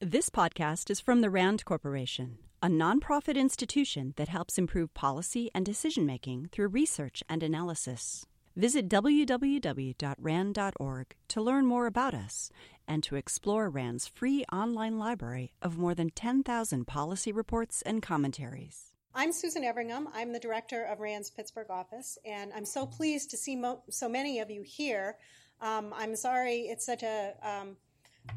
This podcast is from the RAND Corporation, a nonprofit institution that helps improve policy and decision making through research and analysis. Visit www.rand.org to learn more about us and to explore RAND's free online library of more than 10,000 policy reports and commentaries. I'm Susan Everingham. I'm the director of RAND's Pittsburgh office, and I'm so pleased to see mo- so many of you here. Um, I'm sorry it's such a um,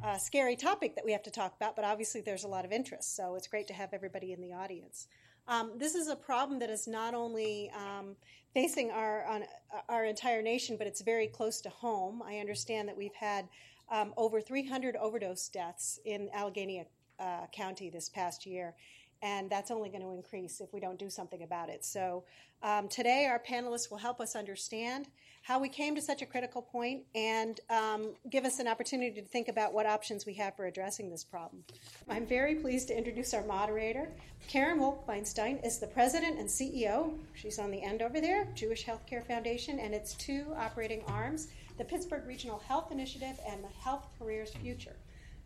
a scary topic that we have to talk about, but obviously there's a lot of interest, so it's great to have everybody in the audience. Um, this is a problem that is not only um, facing our on, our entire nation, but it's very close to home. I understand that we've had um, over 300 overdose deaths in Allegheny uh, County this past year, and that's only going to increase if we don't do something about it. So um, today, our panelists will help us understand how we came to such a critical point and um, give us an opportunity to think about what options we have for addressing this problem. I'm very pleased to introduce our moderator. Karen Wolk-Feinstein is the president and CEO, she's on the end over there, Jewish Healthcare Foundation, and its two operating arms, the Pittsburgh Regional Health Initiative and the Health Careers Future.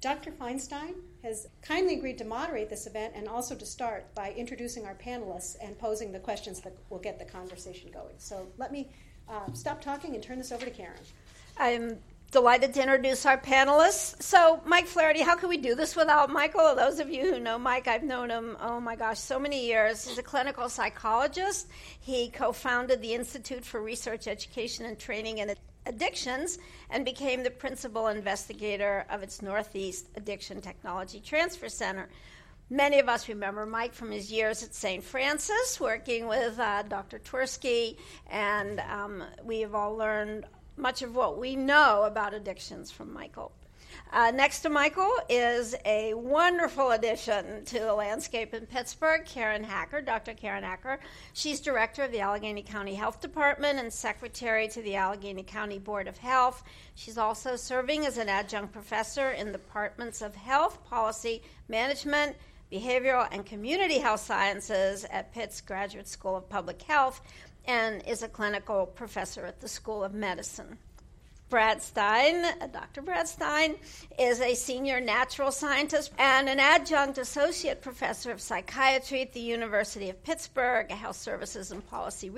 Dr. Feinstein has kindly agreed to moderate this event and also to start by introducing our panelists and posing the questions that will get the conversation going. So let me uh, stop talking and turn this over to Karen. I'm delighted to introduce our panelists. So, Mike Flaherty, how can we do this without Michael? Those of you who know Mike, I've known him, oh my gosh, so many years. He's a clinical psychologist. He co founded the Institute for Research, Education, and Training in Addictions and became the principal investigator of its Northeast Addiction Technology Transfer Center. Many of us remember Mike from his years at St. Francis, working with uh, Dr. Twerski, and um, we have all learned much of what we know about addictions from Michael. Uh, next to Michael is a wonderful addition to the landscape in Pittsburgh, Karen Hacker, Dr. Karen Hacker. She's director of the Allegheny County Health Department and secretary to the Allegheny County Board of Health. She's also serving as an adjunct professor in the departments of health, policy, management, behavioral, and community health sciences at Pitt's Graduate School of Public Health and is a clinical professor at the School of Medicine. Brad Stein, Dr. Brad Stein, is a senior natural scientist and an adjunct associate professor of psychiatry at the University of Pittsburgh, a health services and policy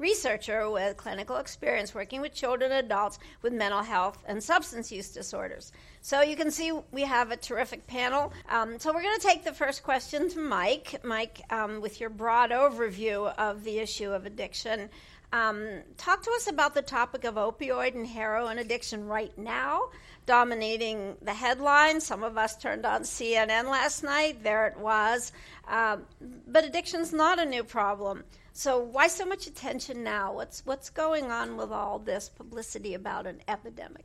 researcher with clinical experience working with children and adults with mental health and substance use disorders. So you can see we have a terrific panel. Um, so we're going to take the first question to Mike. Mike, um, with your broad overview of the issue of addiction. Um, talk to us about the topic of opioid and heroin addiction right now, dominating the headlines. Some of us turned on CNN last night. There it was. Um, but addiction's not a new problem. So why so much attention now? What's what's going on with all this publicity about an epidemic?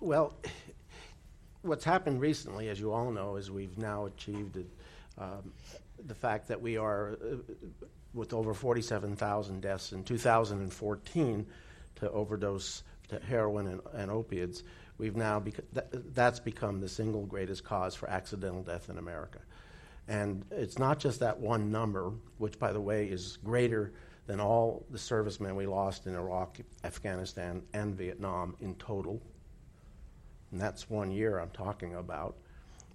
Well, what's happened recently, as you all know, is we've now achieved um, the fact that we are uh, with over 47,000 deaths in 2014 to overdose to heroin and, and opiates, we've now bec- that's become the single greatest cause for accidental death in America. And it's not just that one number, which, by the way, is greater than all the servicemen we lost in Iraq, Afghanistan, and Vietnam in total. And that's one year I'm talking about.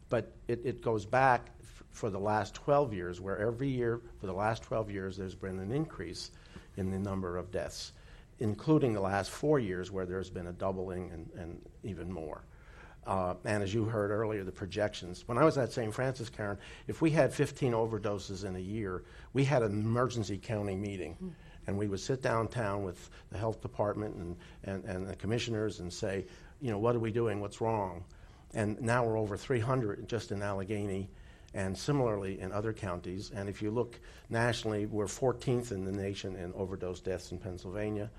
But it, it goes back for the last 12 years, where every year for the last 12 years there's been an increase in the number of deaths, including the last four years where there's been a doubling and, and even more. Uh, and as you heard earlier, the projections. When I was at St. Francis, Karen, if we had 15 overdoses in a year, we had an emergency county meeting. Mm. And we would sit downtown with the health department and, and, and the commissioners and say, you know, what are we doing? What's wrong? And now we're over 300 just in Allegheny and similarly in other counties. And if you look nationally, we're 14th in the nation in overdose deaths in Pennsylvania,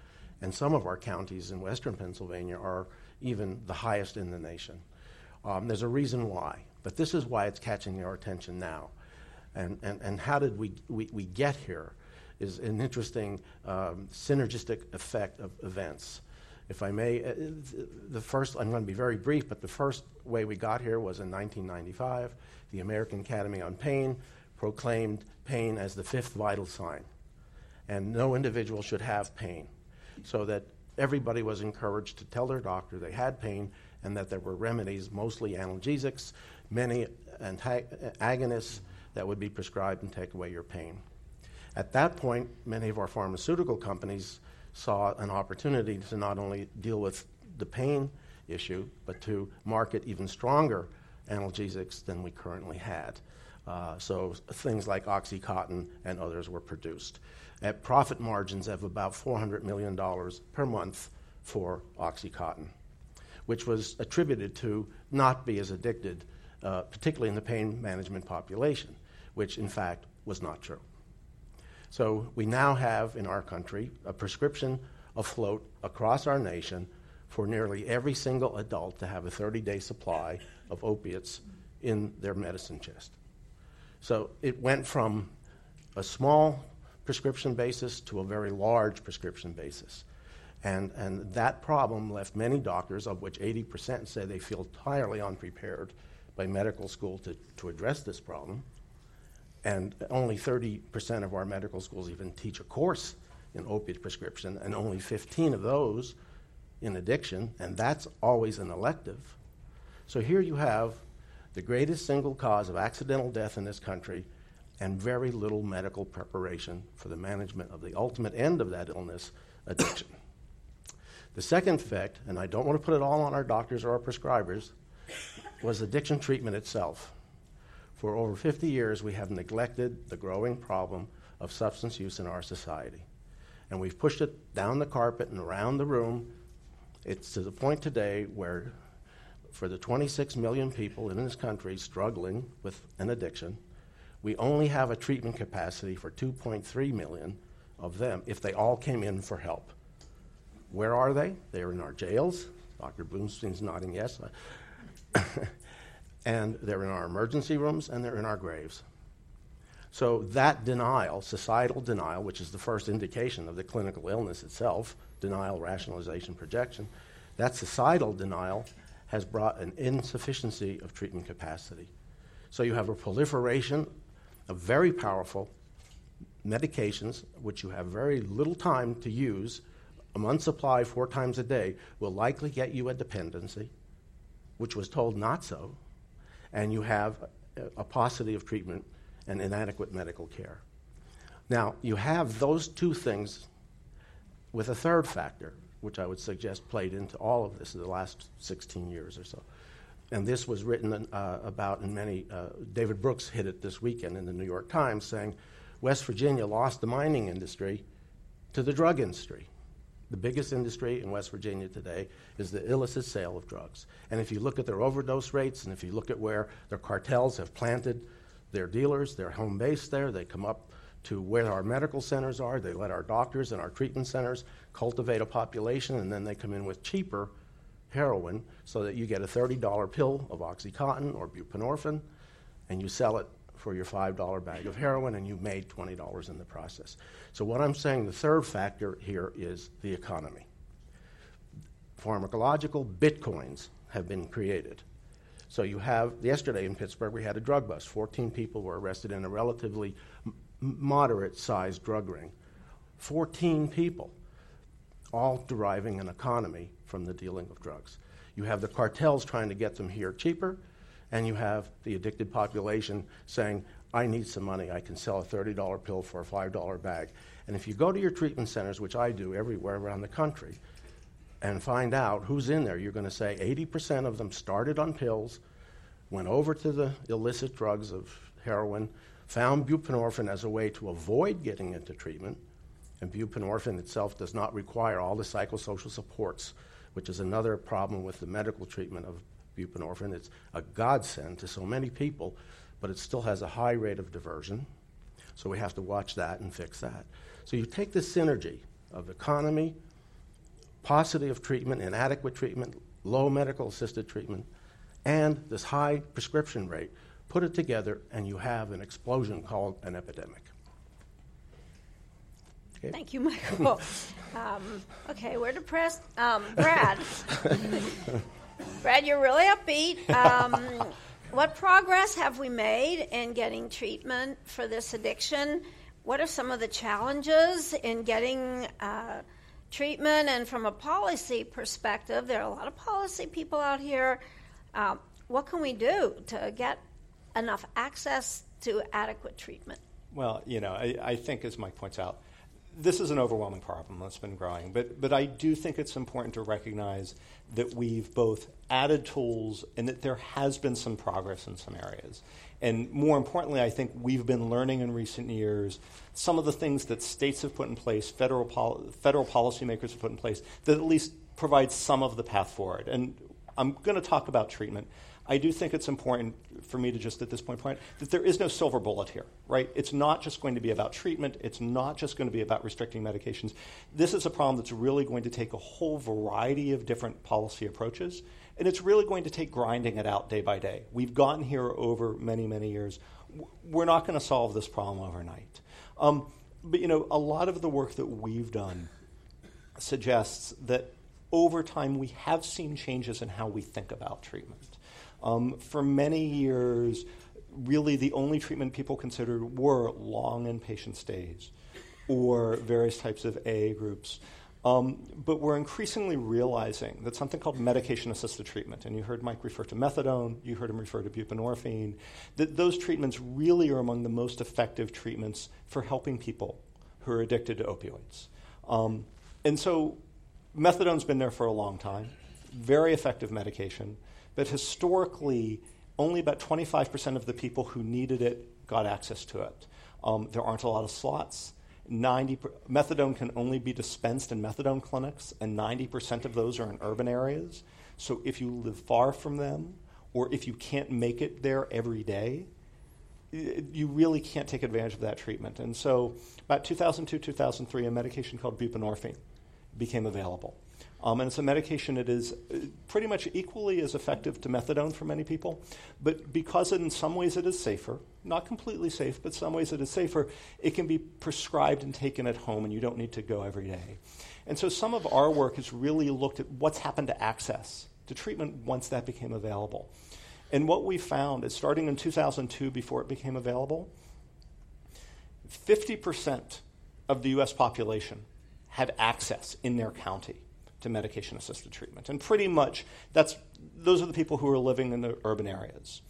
and some of our counties in western Pennsylvania are even the highest in the nation. Um, there's a reason why, but this is why it's catching our attention now. And, and, and how did we, we, we get here is an interesting um, synergistic effect of events. If I may, uh, the first, I'm going to be very brief, but the first way we got here was in 1995 the American Academy on Pain proclaimed pain as the fifth vital sign. And no individual should have pain. So that everybody was encouraged to tell their doctor they had pain and that there were remedies, mostly analgesics, many antag- agonists that would be prescribed and take away your pain. At that point, many of our pharmaceutical companies saw an opportunity to not only deal with the pain issue, but to market even stronger analgesics than we currently had. Uh, so things like Oxycontin and others were produced at profit margins of about $400 million per month for Oxycontin, which was attributed to not be as addicted, uh, particularly in the pain management population, which in fact was not true. So we now have in our country a prescription afloat across our nation for nearly every single adult to have a 30 day supply of opiates in their medicine chest. So it went from a small prescription basis to a very large prescription basis. And, and that problem left many doctors, of which 80% say they feel entirely unprepared by medical school to, to address this problem. And only 30% of our medical schools even teach a course in opiate prescription, and only 15 of those in addiction, and that's always an elective. So here you have the greatest single cause of accidental death in this country and very little medical preparation for the management of the ultimate end of that illness, addiction. the second effect, and I don't want to put it all on our doctors or our prescribers, was addiction treatment itself. For over 50 years, we have neglected the growing problem of substance use in our society. And we've pushed it down the carpet and around the room. It's to the point today where, for the 26 million people in this country struggling with an addiction, we only have a treatment capacity for 2.3 million of them if they all came in for help. Where are they? They're in our jails. Dr. Bloomstein's nodding yes. and they're in our emergency rooms and they're in our graves. So that denial, societal denial, which is the first indication of the clinical illness itself, denial, rationalization, projection, that societal denial has brought an insufficiency of treatment capacity. So you have a proliferation of very powerful medications, which you have very little time to use. A month's supply four times a day will likely get you a dependency, which was told not so and you have a paucity of treatment and inadequate medical care. Now, you have those two things with a third factor, which I would suggest played into all of this in the last 16 years or so. And this was written uh, about in many, uh, David Brooks hit it this weekend in the New York Times saying West Virginia lost the mining industry to the drug industry. The biggest industry in West Virginia today is the illicit sale of drugs. And if you look at their overdose rates and if you look at where their cartels have planted their dealers, their home base there, they come up to where our medical centers are, they let our doctors and our treatment centers cultivate a population, and then they come in with cheaper heroin so that you get a $30 pill of Oxycontin or buprenorphine and you sell it for your $5 bag of heroin and you made $20 in the process. So, what I'm saying, the third factor here is the economy. Pharmacological bitcoins have been created. So, you have, yesterday in Pittsburgh, we had a drug bust. 14 people were arrested in a relatively moderate sized drug ring. 14 people, all deriving an economy from the dealing of drugs. You have the cartels trying to get them here cheaper and you have the addicted population saying, I need some money. I can sell a $30 pill for a $5 bag. And if you go to your treatment centers, which I do everywhere around the country, and find out who's in there, you're going to say 80% of them started on pills, went over to the illicit drugs of heroin, found buprenorphine as a way to avoid getting into treatment. And buprenorphine itself does not require all the psychosocial supports, which is another problem with the medical treatment of buprenorphine. It's a godsend to so many people, but it still has a high rate of diversion. So we have to watch that and fix that. So you take the synergy of economy, paucity of treatment, inadequate treatment, low medical assisted treatment, and this high prescription rate, put it together, and you have an explosion called an epidemic. Okay. Thank you, Michael. um, okay, we're depressed. Um, Brad. Brad, you're really upbeat. Um, what progress have we made in getting treatment for this addiction? What are some of the challenges in getting uh, treatment. And from a policy perspective, there are a lot of policy people out here. Uh, what can we do to get enough access to adequate treatment? Well, you know, I, I think, as Mike points out, this is an overwhelming problem that's been growing. But, but I do think it's important to recognize that we've both added tools and that there has been some progress in some areas. And more importantly, I think we've been learning in recent years some of the things that states have put in place, federal, pol- federal policymakers have put in place, that at least provide some of the path forward. And I'm going to talk about treatment. I do think it's important for me to just at this point point that there is no silver bullet here, right? It's not just going to be about treatment. It's not just going to be about restricting medications. This is a problem that's really going to take a whole variety of different policy approaches, and it's really going to take grinding it out day by day. We've gotten here over many, many years. We're not going to solve this problem overnight. Um, but you know, a lot of the work that we've done suggests that over time we have seen changes in how we think about treatment. Um, for many years, really the only treatment people considered were long inpatient stays or various types of AA groups. Um, but we're increasingly realizing that something called medication assisted treatment, and you heard Mike refer to methadone, you heard him refer to buprenorphine, that those treatments really are among the most effective treatments for helping people who are addicted to opioids. Um, and so methadone's been there for a long time, very effective medication. But historically, only about 25% of the people who needed it got access to it. Um, there aren't a lot of slots. 90 methadone can only be dispensed in methadone clinics, and 90% of those are in urban areas. So if you live far from them, or if you can't make it there every day, you really can't take advantage of that treatment. And so, about 2002, 2003, a medication called buprenorphine became available. Um, and it's a medication that is uh, pretty much equally as effective to methadone for many people. But because in some ways it is safer, not completely safe, but some ways it is safer, it can be prescribed and taken at home, and you don't need to go every day. And so some of our work has really looked at what's happened to access to treatment once that became available. And what we found is starting in 2002, before it became available, 50% of the US population had access in their county to medication assisted treatment. And pretty much that's those are the people who are living in the urban areas.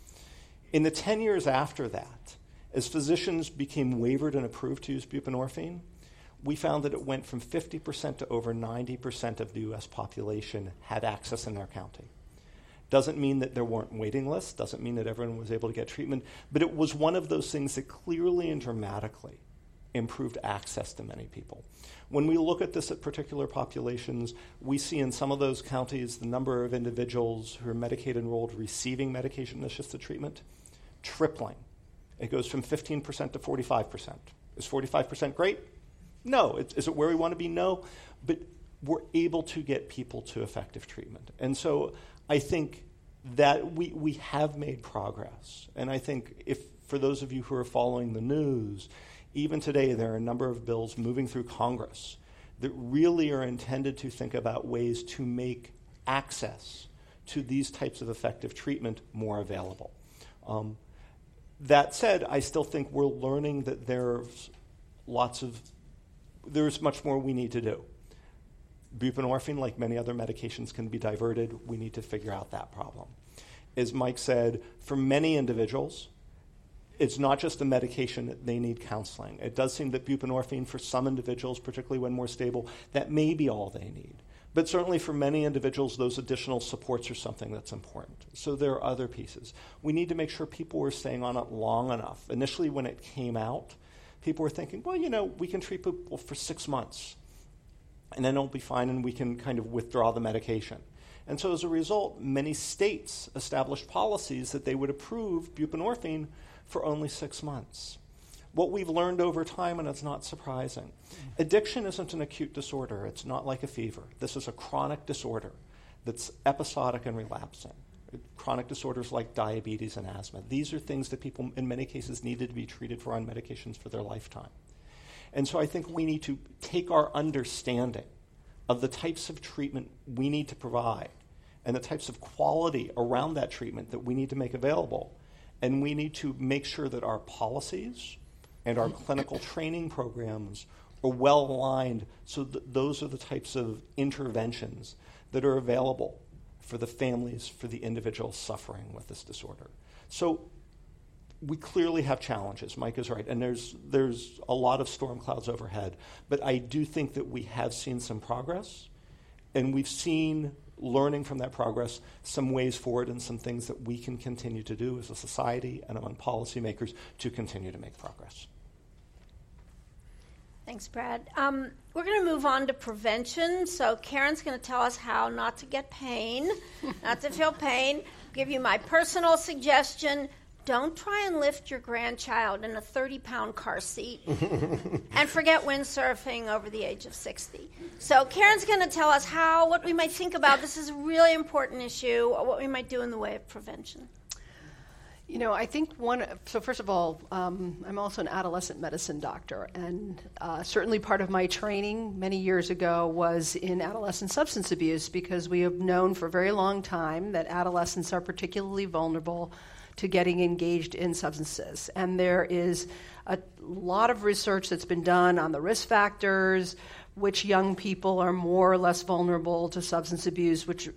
In the 10 years after that, as physicians became waivered and approved to use buprenorphine, we found that it went from 50% to over 90% of the US population had access in their county. Doesn't mean that there weren't waiting lists, doesn't mean that everyone was able to get treatment, but it was one of those things that clearly and dramatically improved access to many people. When we look at this at particular populations, we see in some of those counties the number of individuals who are Medicaid enrolled receiving medication assisted treatment tripling. It goes from 15% to 45%. Is 45% great? No. Is it where we want to be? No. But we're able to get people to effective treatment. And so I think that we, we have made progress. And I think if, for those of you who are following the news, even today, there are a number of bills moving through Congress that really are intended to think about ways to make access to these types of effective treatment more available. Um, that said, I still think we're learning that there's lots of, there's much more we need to do. Buprenorphine, like many other medications, can be diverted. We need to figure out that problem. As Mike said, for many individuals, it's not just a medication, that they need counseling. It does seem that buprenorphine, for some individuals, particularly when more stable, that may be all they need. But certainly for many individuals, those additional supports are something that's important. So there are other pieces. We need to make sure people were staying on it long enough. Initially, when it came out, people were thinking, well, you know, we can treat people for six months, and then it'll be fine, and we can kind of withdraw the medication. And so as a result, many states established policies that they would approve buprenorphine for only six months. What we've learned over time, and it's not surprising, addiction isn't an acute disorder. It's not like a fever. This is a chronic disorder that's episodic and relapsing. Chronic disorders like diabetes and asthma. These are things that people, in many cases, needed to be treated for on medications for their lifetime. And so I think we need to take our understanding of the types of treatment we need to provide and the types of quality around that treatment that we need to make available and we need to make sure that our policies and our clinical training programs are well aligned. So th- those are the types of interventions that are available for the families, for the individuals suffering with this disorder. So we clearly have challenges. Mike is right, and there's there's a lot of storm clouds overhead. But I do think that we have seen some progress, and we've seen learning from that progress some ways forward and some things that we can continue to do as a society and among policymakers to continue to make progress. Thanks, Brad. Um, we're going to move on to prevention. So, Karen's going to tell us how not to get pain, not to feel pain. Give you my personal suggestion don't try and lift your grandchild in a 30 pound car seat and forget windsurfing over the age of 60. So, Karen's going to tell us how, what we might think about. This is a really important issue, what we might do in the way of prevention. You know, I think one, so first of all, um, I'm also an adolescent medicine doctor, and uh, certainly part of my training many years ago was in adolescent substance abuse because we have known for a very long time that adolescents are particularly vulnerable to getting engaged in substances. And there is a lot of research that's been done on the risk factors, which young people are more or less vulnerable to substance abuse, which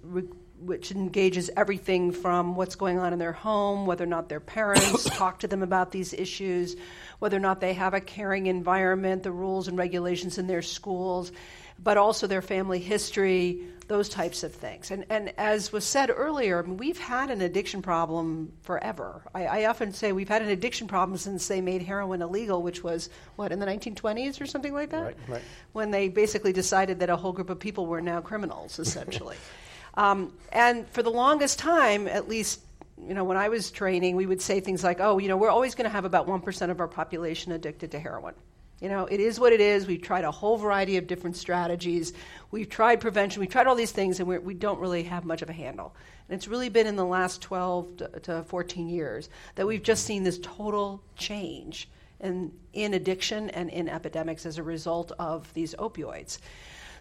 which engages everything from what's going on in their home, whether or not their parents talk to them about these issues, whether or not they have a caring environment, the rules and regulations in their schools, but also their family history, those types of things. And, and as was said earlier, we've had an addiction problem forever. I, I, often say we've had an addiction problem since they made heroin illegal, which was, what, in the 1920s or something like that? Right, right. When they basically decided that a whole group of people were now criminals, essentially. um, and for the longest time, at least you know, when I was training, we would say things like, oh, you know, we're always going to have about 1% of our population addicted to heroin. You know, it is what it is. We've tried a whole variety of different strategies. We've tried prevention. We've tried all these things, and we're, we do not really have much of a handle. And it's really been in the last 12 to, to 14 years that we've just seen this total change in, in addiction and in epidemics as a result of these opioids.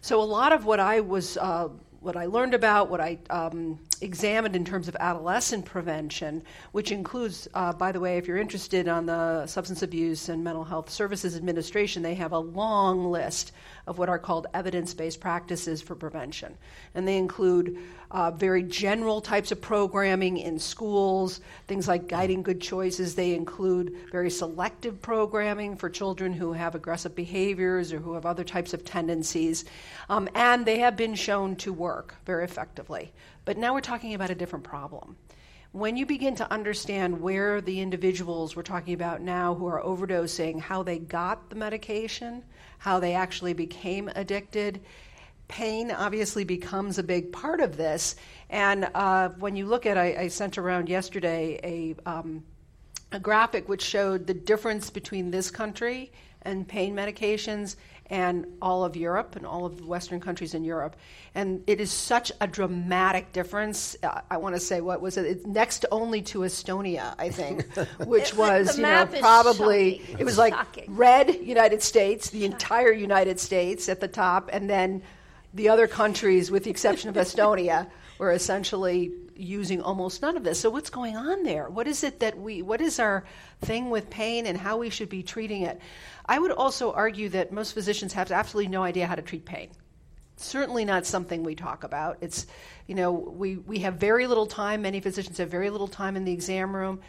So, a lot of what I was uh, what I learned about, what I um, examined in terms of adolescent prevention, which includes, uh, by the way, if you're interested on the Substance Abuse and Mental Health Services Administration, they have a long list of what are called evidence based practices for prevention. And they include uh, very general types of programming in schools, things like guiding good choices. They include very selective programming for children who have aggressive behaviors or who have other types of tendencies. Um, and they have been shown to work very effectively. But now we're talking about a different problem when you begin to understand where the individuals we're talking about now who are overdosing, how they got the medication, how they actually became addicted, pain obviously becomes a big part of this. And uh, when you look at, I, I, sent around yesterday a, um, a graphic which showed the difference between this country and pain medications and all of Europe and all of the Western countries in Europe. And it is such a dramatic difference. Uh, I want to say, what was it? It's next only to Estonia, I think, which was, you know, probably, it was like shocking. red United States, the entire United States at the top, and then the other countries, with the exception of Estonia, were essentially using almost none of this. So what's going on there? What is it that we what is our thing with pain and how we should be treating it? I would also argue that most physicians have absolutely no idea how to treat pain. Certainly not something we talk about. It's, you know, we, we have very little time. Many physicians have very little time in the exam room.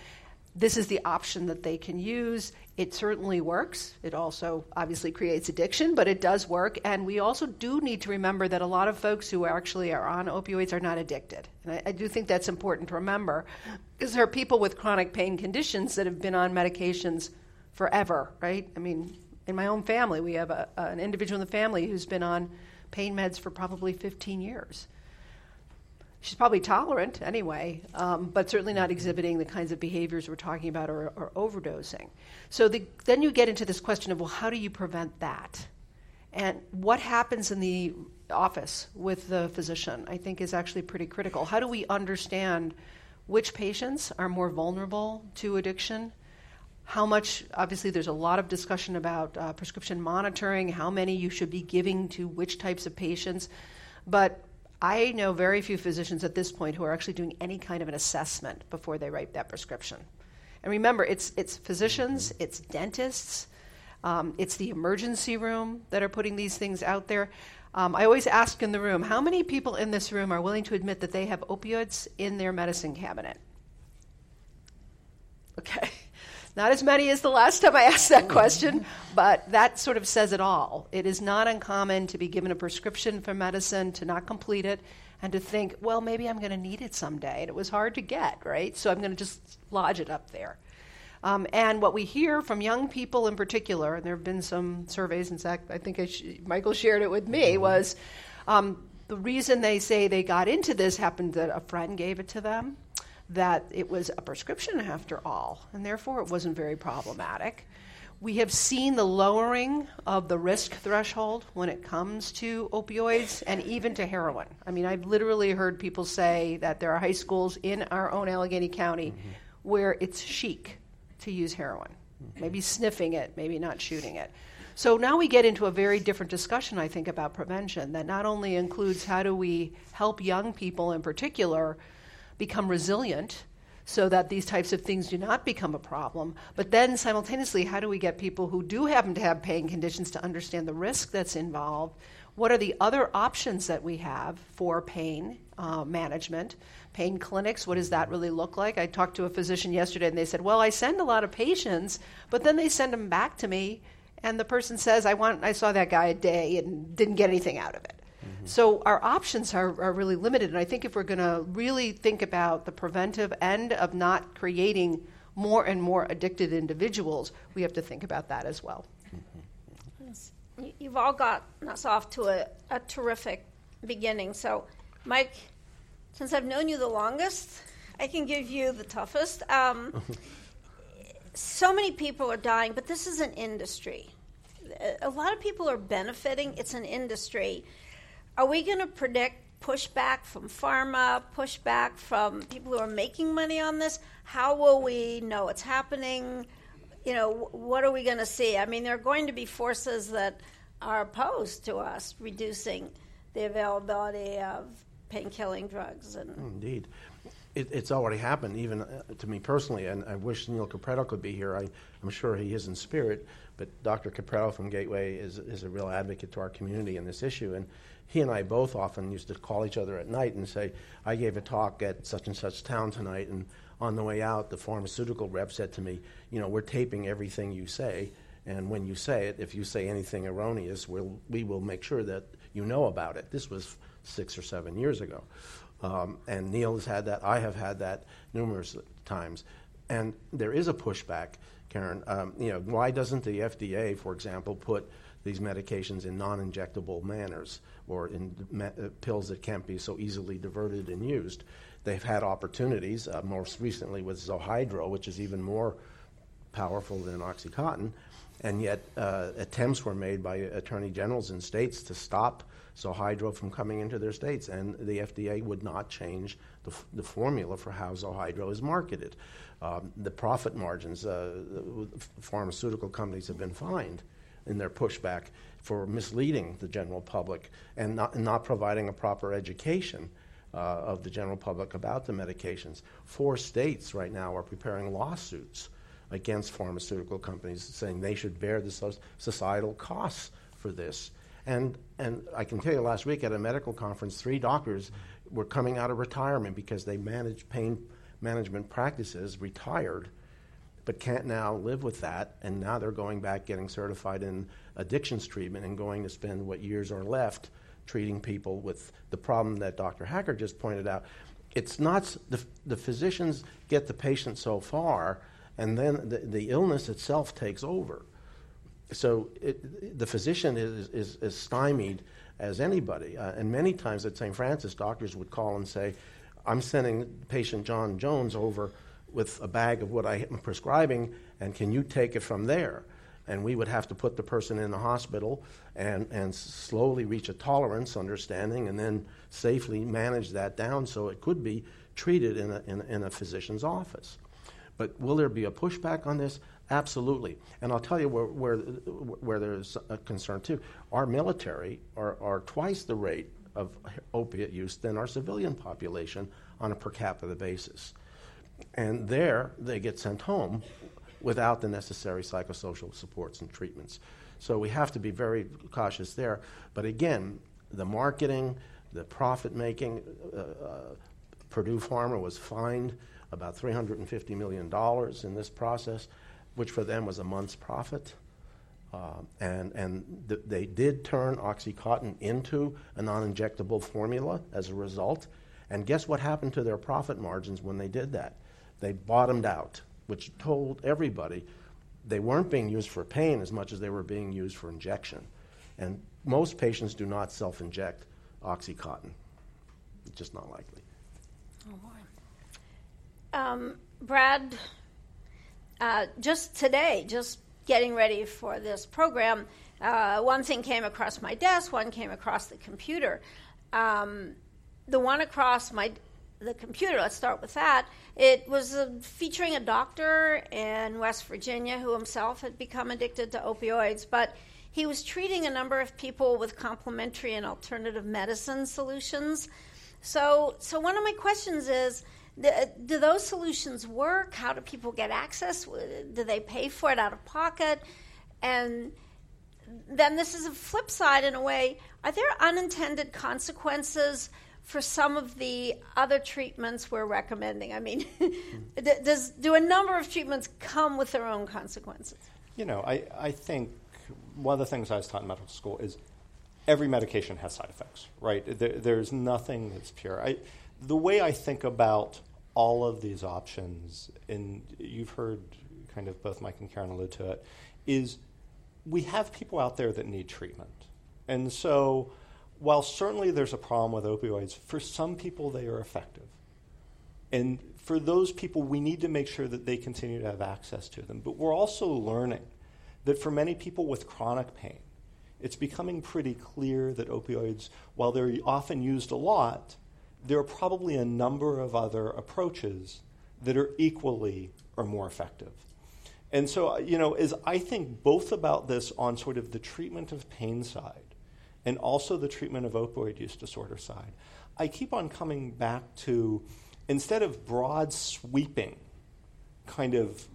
This is the option that they can use. It certainly works. It also obviously creates addiction, but it does work. And we also do need to remember that a lot of folks who actually are on opioids are not addicted. And I, I do think that's important to remember because there are people with chronic pain conditions that have been on medications forever, right? I mean, in my own family, we have a, an individual in the family who's been on pain meds for probably 15 years. She's probably tolerant anyway, um, but certainly not exhibiting the kinds of behaviors we're talking about or, or overdosing. So the, then you get into this question of, well, how do you prevent that? And what happens in the office with the physician, I think, is actually pretty critical. How do we understand which patients are more vulnerable to addiction how much, obviously, there's a lot of discussion about uh, prescription monitoring, how many you should be giving to which types of patients. But I know very few physicians at this point who are actually doing any kind of an assessment before they write that prescription. And remember, it's, it's physicians, it's dentists, Um, it's the emergency room that are putting these things out there. Um, I always ask in the room how many people in this room are willing to admit that they have opioids in their medicine cabinet? Okay. Not as many as the last time I asked that question, but that sort of says it all. It is not uncommon to be given a prescription for medicine, to not complete it, and to think, well, maybe I'm going to need it someday. And it was hard to get, right? So I'm going to just lodge it up there. Um, and what we hear from young people in particular, and there have been some surveys, in fact, I think I sh- Michael shared it with me, was um, the reason they say they got into this happened that a friend gave it to them that it was a prescription after all, and therefore it wasn't very problematic. We have seen the lowering of the risk threshold when it comes to opioids and even to heroin. I mean, I've literally heard people say that there are high schools in our own Allegheny County mm-hmm. where it's chic to use heroin, mm-hmm. maybe sniffing it, maybe not shooting it. So now we get into a very different discussion, I think, about prevention that not only includes how do we help young people in particular become resilient so that these types of things do not become a problem. But then simultaneously, how do we get people who do happen to have pain conditions to understand the risk that's involved? What are the other options that we have for pain uh, management? Pain clinics, what does that really look like? I talked to a physician yesterday and they said, Well, I send a lot of patients, but then they send them back to me, and the person says, I, want, I saw that guy a day and didn't get anything out of it. So our options are, are really limited. And I think if we're going to really think about the preventive end of not creating more and more addicted individuals, we have to think about that as well. Yes. You've all got us off to a, a terrific beginning. So, Mike, since I've known you the longest, I can give you the toughest. Um, so many people are dying, but this is an industry. A lot of people are benefiting. It's an industry. Are we going to predict pushback from pharma, pushback from people who are making money on this? How will we know it's happening? You know, what are we going to see? I mean, there are going to be forces that are opposed to us reducing the availability of pain killing drugs. And Indeed. It, it's already happened, even uh, to me personally, and I wish Neil Capretto could be here. I, am sure he is in spirit, but Dr. Capretto from Gateway is, is a real advocate to our community in this issue. And he and I both often used to call each other at night and say, I gave a talk at such and such town tonight, and on the way out, the pharmaceutical rep said to me, You know, we're taping everything you say, and when you say it, if you say anything erroneous, we'll, we will make sure that you know about it. This was six or seven years ago. Um, and Neil has had that. I have had that numerous times. And there is a pushback, Karen. Um, you know, why doesn't the FDA, for example, put these medications in non-injectable manners or in me- uh, pills that can't be so easily diverted and used. They've had opportunities, uh, most recently with Zohydro, which is even more powerful than OxyContin, and yet uh, attempts were made by attorney generals in states to stop Zohydro from coming into their states, and the FDA would not change the, f- the formula for how Zohydro is marketed. Um, the profit margins, uh, the pharmaceutical companies have been fined in their pushback for misleading the general public and not, not providing a proper education uh, of the general public about the medications. Four states right now are preparing lawsuits against pharmaceutical companies saying they should bear the societal costs for this. And, and I can tell you last week at a medical conference, three doctors were coming out of retirement because they managed pain management practices, retired, but can't now live with that. And now they're going back getting certified in addictions treatment and going to spend what years are left treating people with the problem that Dr. Hacker just pointed out. It's not the, the physicians get the patient so far, and then the, the illness itself takes over. So it, the physician is, is, is, stymied as anybody. Uh, and many times at St. Francis, doctors would call and say, I'm sending patient John Jones over with a bag of what I am prescribing, and can you take it from there? And we would have to put the person in the hospital and, and slowly reach a tolerance understanding and then safely manage that down so it could be treated in a, in, in a physician's office. But will there be a pushback on this? Absolutely. And I'll tell you where, where, where there's a concern too. Our military are, are twice the rate of opiate use than our civilian population on a per capita basis. And there, they get sent home without the necessary psychosocial supports and treatments. So we have to be very cautious there. But again, the marketing, the profit making, uh, uh, Purdue Pharma was fined about $350 million in this process, which for them was a month's profit. Uh, and and th- they did turn Oxycontin into a non injectable formula as a result. And guess what happened to their profit margins when they did that? They bottomed out, which told everybody they weren't being used for pain as much as they were being used for injection. And most patients do not self inject Oxycontin. It's just not likely. Oh, boy. Um, Brad, uh, just today, just getting ready for this program, uh, one thing came across my desk, one came across the computer. Um, the one across my the computer, let's start with that. It was uh, featuring a doctor in West Virginia who himself had become addicted to opioids, but he was treating a number of people with complementary and alternative medicine solutions. So, so one of my questions is do those solutions work? How do people get access? Do they pay for it out of pocket? And then this is a flip side in a way. Are there unintended consequences for some of the other treatments we're recommending? I mean, does do a number of treatments come with their own consequences? You know, I, I think one of the things I was taught in medical school is every medication has side effects, right? There, there's nothing that's pure. I, the way I think about all of these options, and you've heard kind of both Mike and Karen allude to it, is we have people out there that need treatment. And so, while certainly there's a problem with opioids, for some people they are effective. And for those people, we need to make sure that they continue to have access to them. But we're also learning that for many people with chronic pain, it's becoming pretty clear that opioids, while they're often used a lot, there are probably a number of other approaches that are equally or more effective. And so, you know, as I think both about this on sort of the treatment of pain side and also the treatment of opioid use disorder side, I keep on coming back to instead of broad sweeping kind of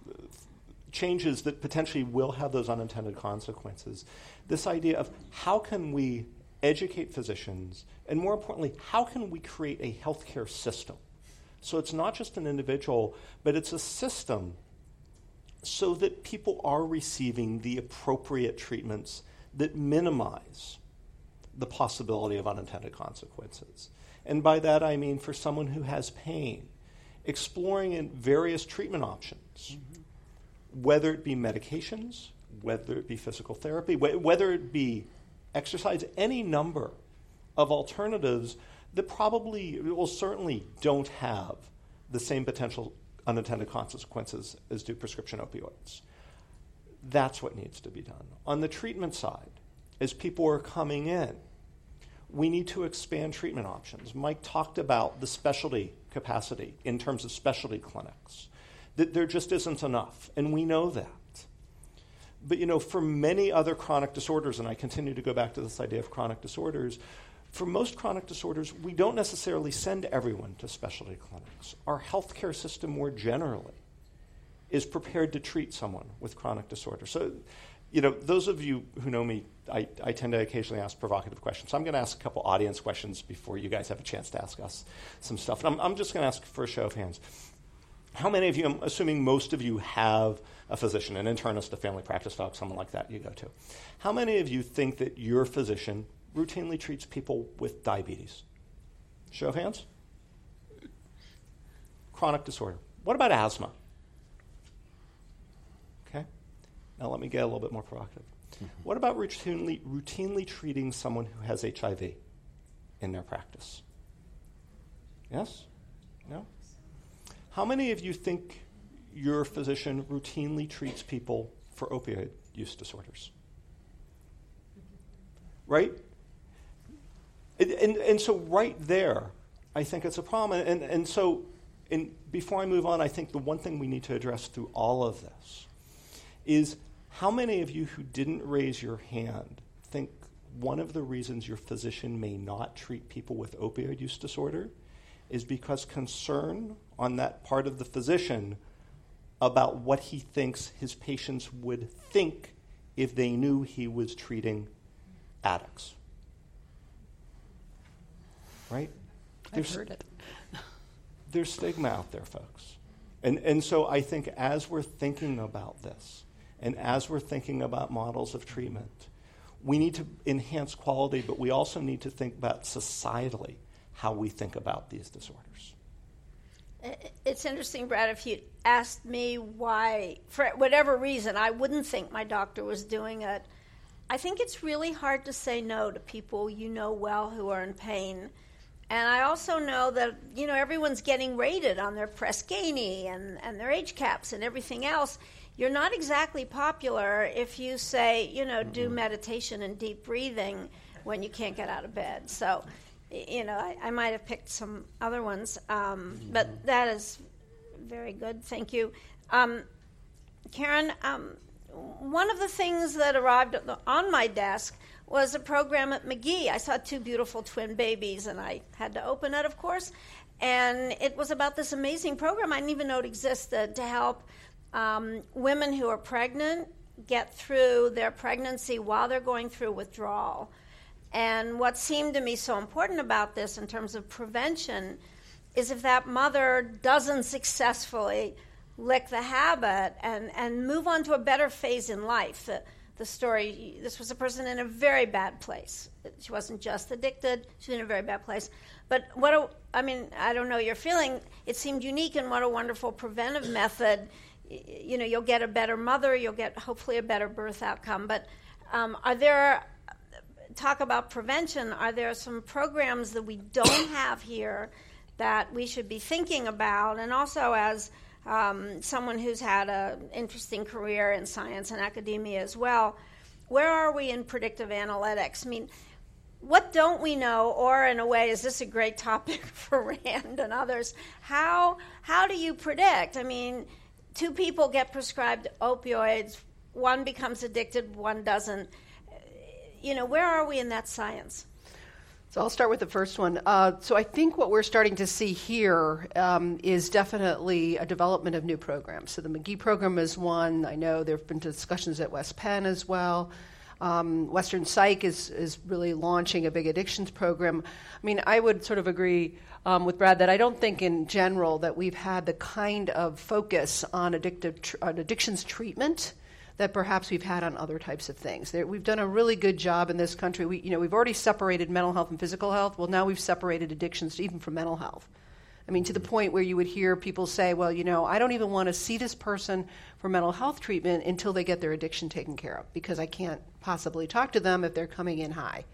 changes that potentially will have those unintended consequences, this idea of how can we educate physicians, and more importantly, how can we create a healthcare system? So it's not just an individual, but it's a system so that people are receiving the appropriate treatments that minimize the possibility of unintended consequences. And by that I mean for someone who has pain, exploring various treatment options, mm-hmm. whether it be medications, whether it be physical therapy, whether it be exercise any number of alternatives that probably, well, certainly don't have the same potential unintended consequences as do prescription opioids. That's what needs to be done. On the treatment side, as people are coming in, we need to expand treatment options. Mike talked about the specialty capacity in terms of specialty clinics, that there just isn't enough, and we know that. But you know, for many other chronic disorders, and I continue to go back to this idea of chronic disorders, for most chronic disorders, we don't necessarily send everyone to specialty clinics. Our healthcare system, more generally, is prepared to treat someone with chronic disorder. So, you know, those of you who know me, I, I tend to occasionally ask provocative questions. So I'm going to ask a couple audience questions before you guys have a chance to ask us some stuff. And I'm, I'm just going to ask for a show of hands. How many of you, I'm assuming most of you have a physician, an internist, a family practice doc, someone like that you go to. How many of you think that your physician routinely treats people with diabetes? Show of hands. Chronic disorder. What about asthma? Okay. Now let me get a little bit more provocative. Mm-hmm. What about routinely, routinely treating someone who has HIV in their practice? Yes? No? How many of you think your physician routinely treats people for opioid use disorders. Right? And, and, and, so, right there, I think it's a problem. And, and so, and before I move on, I think the one thing we need to address through all of this is how many of you who didn't raise your hand think one of the reasons your physician may not treat people with opioid use disorder is because concern on that part of the physician about what he thinks his patients would think if they knew he was treating addicts. Right? I've heard it. There's stigma out there, folks. And, and so I think as we're thinking about this, and as we're thinking about models of treatment, we need to enhance quality, but we also need to think about societally how we think about these disorders. It's interesting, Brad, if you asked me why, for whatever reason, I wouldn't think my doctor was doing it. I think it's really hard to say no to people you know well who are in pain. And I also know that, you know, everyone's getting rated on their Press Ganey and, and their HCAHPS and everything else. You're not exactly popular if you say, you know, do meditation and deep breathing when you can't get out of bed. So you know, I, I might have picked some other ones, um, but that is very good. Thank you. Um, Karen, um, one of the things that arrived on my desk was a program at Magee. I saw two beautiful twin babies, and I had to open it, of course. And it was about this amazing program. I didn't even know it existed to help um, women who are pregnant get through their pregnancy while they're going through withdrawal. And what seemed to me so important about this in terms of prevention is if that mother doesn't successfully lick the habit and, and move on to a better phase in life. The, the story this was a person in a very bad place. She wasn't just addicted, she was in a very bad place. But what a, I mean, I don't know your feeling. It seemed unique and what a wonderful preventive method. You know, you'll get a better mother, you'll get hopefully a better birth outcome. But um, are there talk about prevention, are there some programs that we don't have here that we should be thinking about? And also, as um, someone who's had an interesting career in science and academia as well, where are we in predictive analytics? I mean, what don't we know, or in a way, is this a great topic for Rand and others? How how do you predict? I mean, two people get prescribed opioids, one becomes addicted, one doesn't you know, where are we in that science? So I'll start with the first one. Uh, so I think what we're starting to see here um, is definitely a development of new programs. So the Magee program is one. I know there have been discussions at West Penn as well. Um, Western Psych is, is really launching a big addictions program. I mean, I would sort of agree um, with Brad that I don't think in general that we've had the kind of focus on, addictive tr- on addictions treatment that perhaps we've had on other types of things. There, we've done a really good job in this country. We, you know, we've already separated mental health and physical health. Well, now we've separated addictions even from mental health. I mean, to the point where you would hear people say, well, you know, I don't even want to see this person for mental health treatment until they get their addiction taken care of because I can't possibly talk to them if they're coming in high.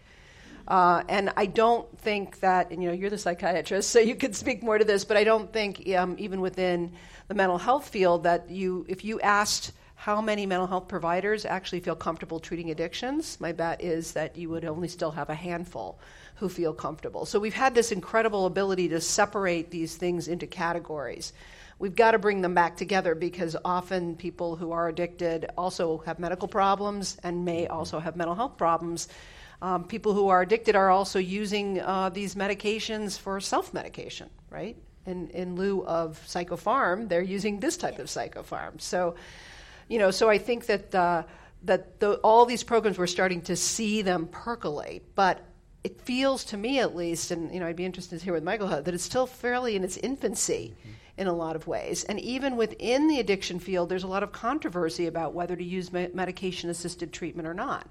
Uh, and I don't think that, and you know, you're the psychiatrist, so you could speak more to this, but I don't think um, even within the mental health field that you, if you asked how many mental health providers actually feel comfortable treating addictions. My bet is that you would only still have a handful who feel comfortable. So we've had this incredible ability to separate these things into categories. We've got to bring them back together because often people who are addicted also have medical problems and may also have mental health problems. Um, people who are addicted are also using uh, these medications for self medication, right? In, in lieu of psychopharm, they're using this type of psychopharm. So you know, so I think that uh, that the, all these programs we're starting to see them percolate, but it feels to me at least, and you know, I'd be interested to hear with Michael that it's still fairly in its infancy mm-hmm. in a lot of ways. And even within the addiction field, there's a lot of controversy about whether to use me- medication-assisted treatment or not.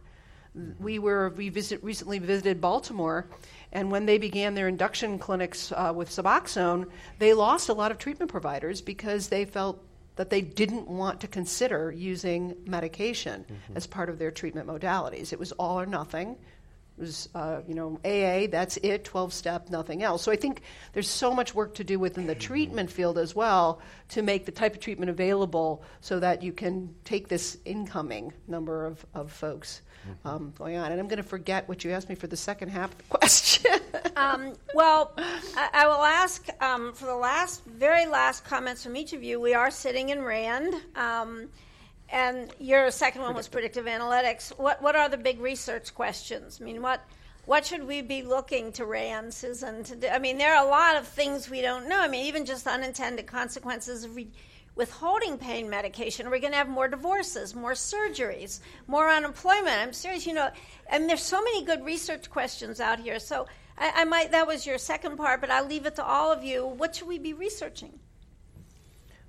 Mm-hmm. We were we visit, recently visited Baltimore, and when they began their induction clinics uh, with Suboxone, they lost a lot of treatment providers because they felt that they didn't want to consider using medication mm-hmm. as part of their treatment modalities. It was all or nothing. It was, uh, you know, AA, that's it, 12 step, nothing else. So I think there's so much work to do within the treatment field as well to make the type of treatment available so that you can take this incoming number of, of folks mm-hmm. um, going on. And I'm going to forget what you asked me for the second half of the question. um, well, I, I, will ask um, for the last, very last comments from each of you. We are sitting in RAND. And your second one was predictive analytics. What what are the big research questions? I mean, what what should we be looking to RAND, Susan? To do? I mean, there are a lot of things we don't know. I mean, even just unintended consequences of re- withholding pain medication? Are we going to have more divorces, more surgeries, more unemployment? I'm serious, you know, and there's so many good research questions out here. So I, I might, that was your second part, but I'll leave it to all of you. What should we be researching?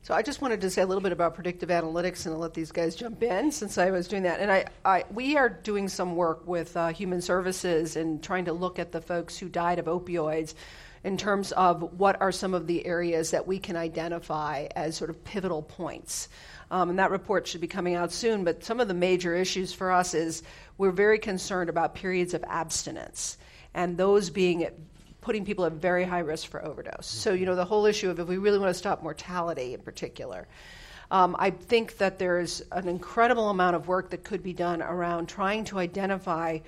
So I just wanted to say a little bit about predictive analytics and I'll let these guys jump in since I was doing that. And I, I we are doing some work with uh, Human Services and trying to look at the folks who died of opioids in terms of what are some of the areas that we can identify as sort of pivotal points. Um, and that report should be coming out soon. But some of the major issues for us is we're very concerned about periods of abstinence and those being putting people at very high risk for overdose. So, you know, the whole issue of if we really want to stop mortality in particular. Um, I think that there's an incredible amount of work that could be done around trying to identify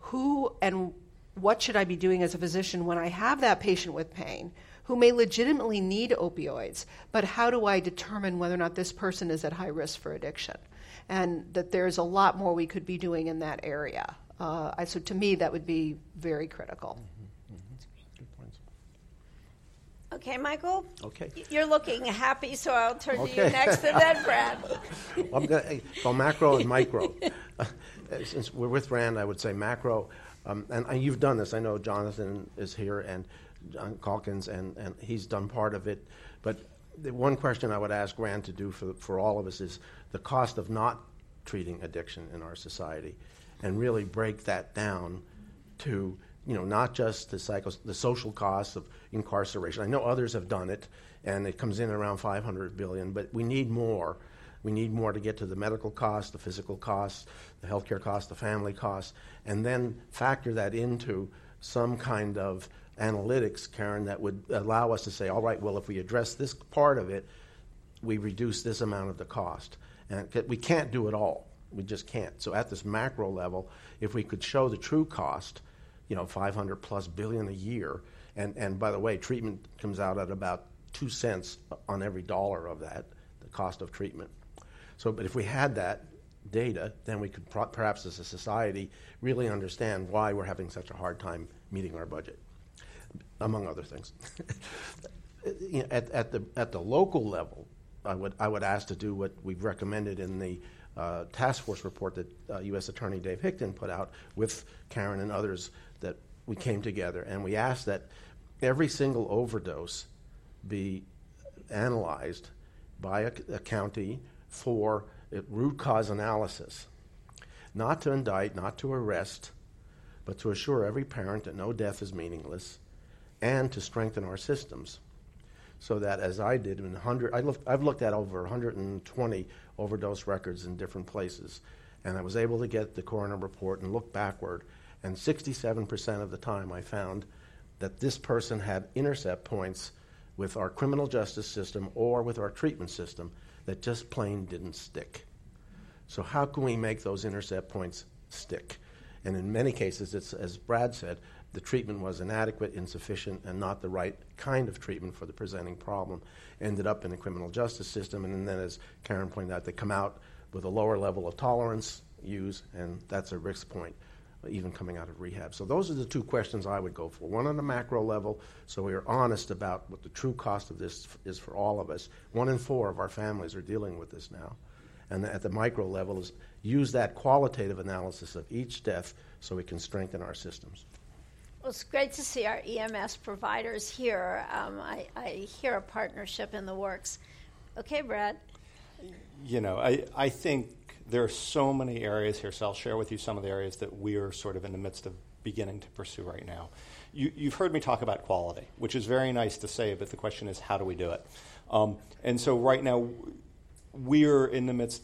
who and what should I be doing as a physician when I have that patient with pain who may legitimately need opioids, but how do I determine whether or not this person is at high risk for addiction? And that there's a lot more we could be doing in that area. Uh, so to me, that would be very critical. Okay, Michael? Okay. You're looking happy, so I'll turn to Okay. you next and then Brad. Well, I'm going to, macro and micro. Uh, Since we're with Rand, I would say macro, um, and, and you've done this. I know Jonathan is here and John Caulkins, and, and he's done part of it. But the one question I would ask Rand to do for, for all of us is the cost of not treating addiction in our society, and really break that down to you know not just the the social costs of incarceration. I know others have done it, and it comes in around 500 billion, but we need more. We need more to get to the medical costs, the physical costs, the healthcare costs, the family costs, and then factor that into some kind of analytics, Karen, that would allow us to say, all right, well, if we address this part of it, we reduce this amount of the cost. And we can't do it all. We just can't. So at this macro level, if we could show the true cost, you know, 500 plus billion a year, and, and by the way, treatment comes out at about two cents on every dollar of that, the cost of treatment. So, but if we had that data, then we could pro- perhaps as a society really understand why we're having such a hard time meeting our budget, among other things. You know, at, at, the, at the local level, I would, I would ask to do what we've recommended in the uh, task force report that uh, U.S. Attorney Dave Hickton put out with Karen and others that we came together and we asked that every single overdose be analyzed by a, a county for root cause analysis, not to indict, not to arrest, but to assure every parent that no death is meaningless, and to strengthen our systems, so that as I did in 100, I looked, I've looked at over 120 overdose records in different places, and I was able to get the coroner report and look backward, and 67% of the time I found that this person had intercept points with our criminal justice system or with our treatment system that just plain didn't stick. So, how can we make those intercept points stick? And in many cases, it's, as Brad said, the treatment was inadequate, insufficient, and not the right kind of treatment for the presenting problem. Ended up in the criminal justice system, and then, as Karen pointed out, they come out with a lower level of tolerance use, and that's a risk point even coming out of rehab. So those are the two questions I would go for. One on the macro level, so we are honest about what the true cost of this is for all of us. One in four of our families are dealing with this now. And at the micro level is use that qualitative analysis of each death so we can strengthen our systems. Well, it's great to see our EMS providers here. Um, I, I hear a partnership in the works. Okay, Brad. You know, I, I think there are so many areas here, so I'll share with you some of the areas that we're sort of in the midst of beginning to pursue right now. You, you've heard me talk about quality, which is very nice to say, but the question is, how do we do it? Um, and so right now, we're in the midst.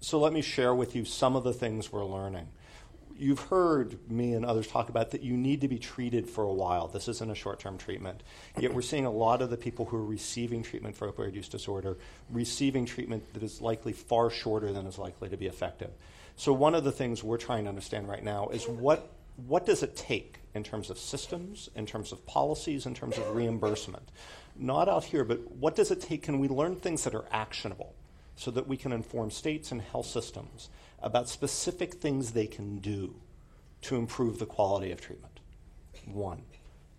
So let me share with you some of the things we're learning. You've heard me and others talk about that you need to be treated for a while. This isn't a short term treatment. Yet we're seeing a lot of the people who are receiving treatment for opioid use disorder receiving treatment that is likely far shorter than is likely to be effective. So, one of the things we're trying to understand right now is what, what does it take in terms of systems, in terms of policies, in terms of reimbursement? Not out here, but what does it take? Can we learn things that are actionable so that we can inform states and health systems about specific things they can do to improve the quality of treatment? One.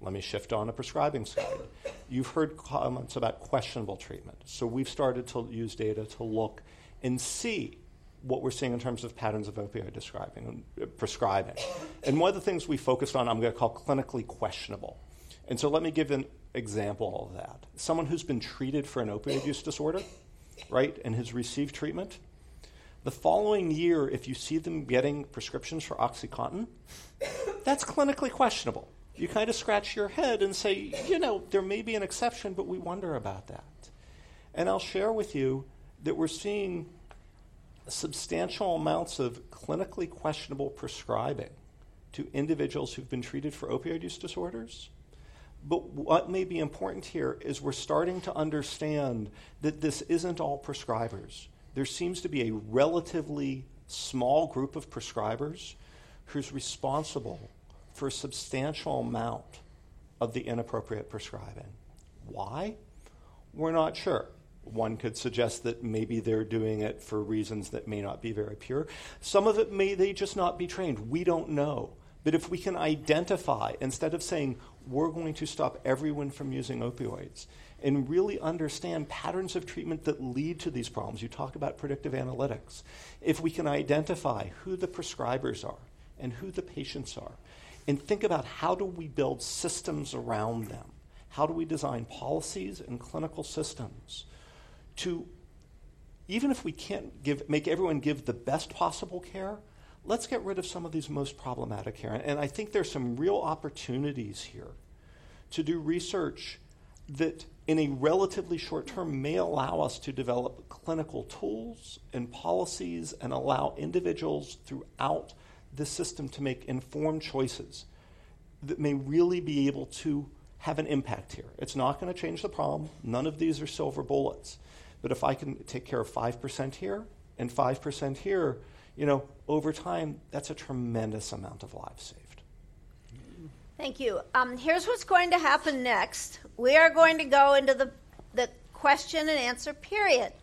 Let me shift on a prescribing side. You've heard comments about questionable treatment. So we've started to use data to look and see what we're seeing in terms of patterns of opioid describing, uh, prescribing. And one of the things we focused on, I'm going to call clinically questionable. And so let me give an example of that. Someone who's been treated for an opioid use disorder, right, and has received treatment, the following year, if you see them getting prescriptions for Oxycontin, that's clinically questionable. You kind of scratch your head and say, you know, there may be an exception, but we wonder about that. And I'll share with you that we're seeing substantial amounts of clinically questionable prescribing to individuals who've been treated for opioid use disorders. But what may be important here is we're starting to understand that this isn't all prescribers. There seems to be a relatively small group of prescribers who's responsible for a substantial amount of the inappropriate prescribing. Why? We're not sure. One could suggest that maybe they're doing it for reasons that may not be very pure. Some of it may they just not be trained. We don't know. But if we can identify, instead of saying we're going to stop everyone from using opioids, and really understand patterns of treatment that lead to these problems, you talk about predictive analytics. If we can identify who the prescribers are and who the patients are, and think about how do we build systems around them, how do we design policies and clinical systems to, even if we can't give, make everyone give the best possible care, let's get rid of some of these most problematic care. And I think there's some real opportunities here to do research that, in a relatively short term, may allow us to develop clinical tools and policies and allow individuals throughout the system to make informed choices that may really be able to have an impact here. It's not going to change the problem. None of these are silver bullets. But if I can take care of 5% here and 5% here, you know, over time, that's a tremendous amount of lives saved. Thank you. Um, here's what's going to happen next. We are going to go into the, the question and answer period.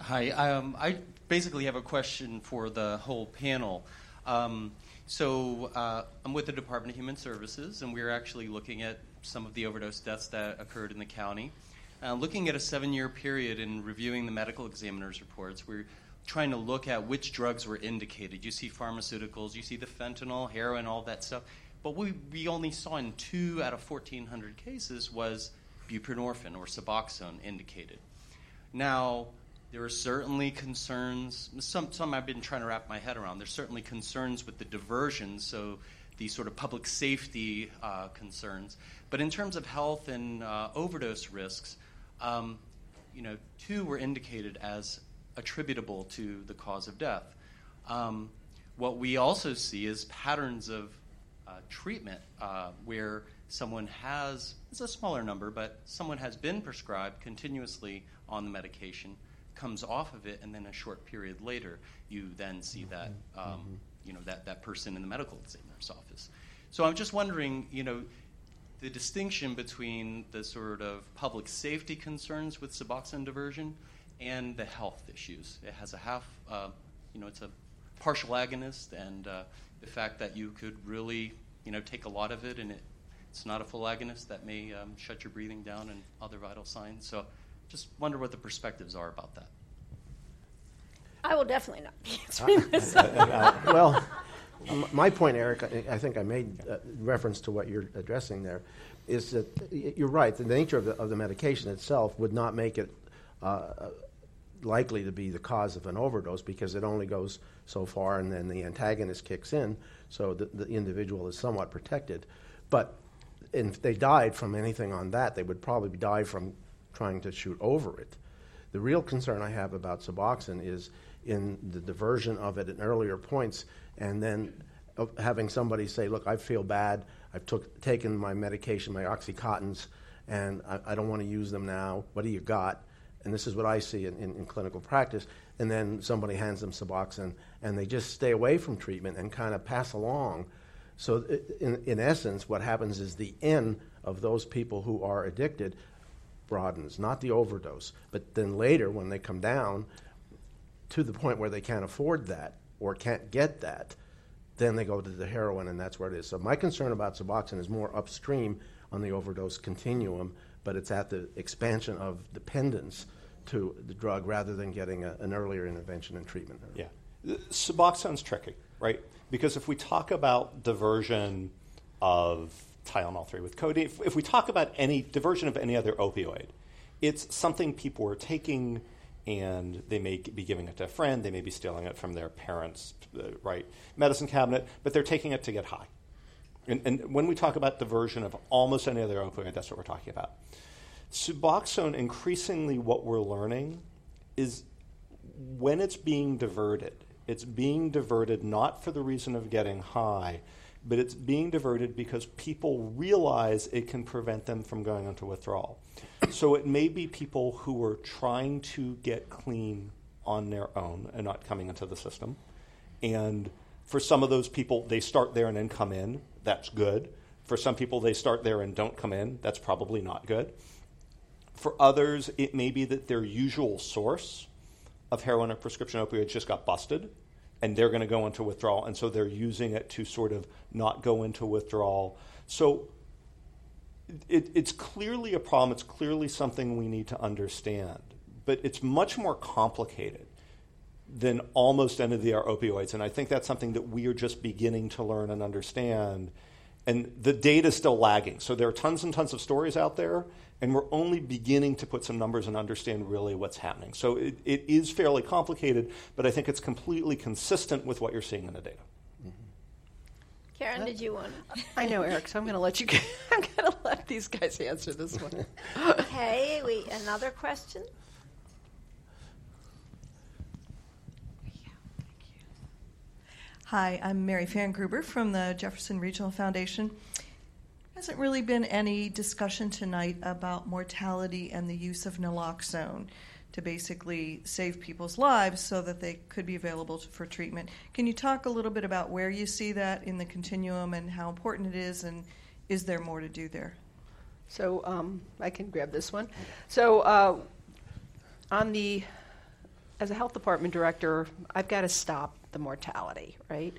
Hi. Um, I basically have a question for the whole panel. Um, so uh, I'm with the Department of Human Services, and we're actually looking at some of the overdose deaths that occurred in the county. Uh, looking at a seven year period and reviewing the medical examiner's reports, we're trying to look at which drugs were indicated. You see pharmaceuticals, you see the fentanyl, heroin, all that stuff. But what we, only saw in two out of 1,400 cases was buprenorphine or Suboxone indicated. Now, there are certainly concerns, some, some I've been trying to wrap my head around. There's certainly concerns with the diversion, so the sort of public safety uh, concerns. But in terms of health and uh, overdose risks, um, you know, two were indicated as attributable to the cause of death. Um, what we also see is patterns of uh, treatment uh, where someone has, it's a smaller number, but someone has been prescribed continuously on the medication, comes off of it, and then a short period later, you then see that, mm-hmm. um, mm-hmm. you know, that, that person in the medical examiner's office. So I'm just wondering, you know, the distinction between the sort of public safety concerns with Suboxone diversion and the health issues. It has a half, uh, you know, it's a partial agonist, and uh, the fact that you could really, you know, take a lot of it and it, it's not a full agonist that may um, shut your breathing down and other vital signs. So, just wonder what the perspectives are about that. I will definitely not be answering this. well, my point, Eric, I think I made uh, reference to what you're addressing there, is that you're right. The nature of the, of the medication itself would not make it uh, likely to be the cause of an overdose because it only goes so far and then the antagonist kicks in, so the, the individual is somewhat protected. But if they died from anything on that, they would probably die from trying to shoot over it. The real concern I have about Suboxone is in the diversion of it at earlier points, and then uh, having somebody say, "Look, I feel bad. I've took, taken my medication, my oxycontins, and I, I don't want to use them now. What do you got?" And this is what I see in, in, in, clinical practice, and then somebody hands them Suboxone, and they just stay away from treatment and kind of pass along. So, in, in essence, what happens is the N of those people who are addicted broadens, not the overdose. But then later, when they come down to the point where they can't afford that or can't get that, then they go to the heroin, and that's where it is. So my concern about Suboxone is more upstream on the overdose continuum, but it's at the expansion of dependence to the drug rather than getting a, an earlier intervention and treatment. Yeah. Suboxone's tricky, right? Because if we talk about diversion of Tylenol 3 with codeine, if, if we talk about any diversion of any other opioid, it's something people are taking and they may be giving it to a friend, they may be stealing it from their parents' uh, right medicine cabinet, but they're taking it to get high. And, and, when we talk about diversion of almost any other opioid, that's what we're talking about. Suboxone, increasingly, what we're learning is when it's being diverted, it's being diverted not for the reason of getting high, but it's being diverted because people realize it can prevent them from going into withdrawal. So it may be people who are trying to get clean on their own and not coming into the system. And for some of those people, they start there and then come in. That's good. For some people, they start there and don't come in. That's probably not good. For others, it may be that their usual source of heroin or prescription opioids just got busted and they're going to go into withdrawal. And so they're using it to sort of not go into withdrawal. So it, it's clearly a problem. It's clearly something we need to understand. But it's much more complicated than almost any of the opioids. And I think that's something that we are just beginning to learn and understand. And the data is still lagging. So there are tons and tons of stories out there, and we're only beginning to put some numbers and understand really what's happening. So it, it is fairly complicated, but I think it's completely consistent with what you're seeing in the data. Mm-hmm. Karen, did you want? I know, Eric. So I'm going to let you. I'm going to let these guys answer this one. okay. We another question. Hi, I'm Mary Fan Gruber from the Jefferson Regional Foundation. Hasn't really been any discussion tonight about mortality and the use of naloxone to basically save people's lives so that they could be available for treatment. Can you talk a little bit about where you see that in the continuum and how important it is, and is there more to do there? So um, I can grab this one. So uh, on the as a health department director, I've got to stop the mortality, right?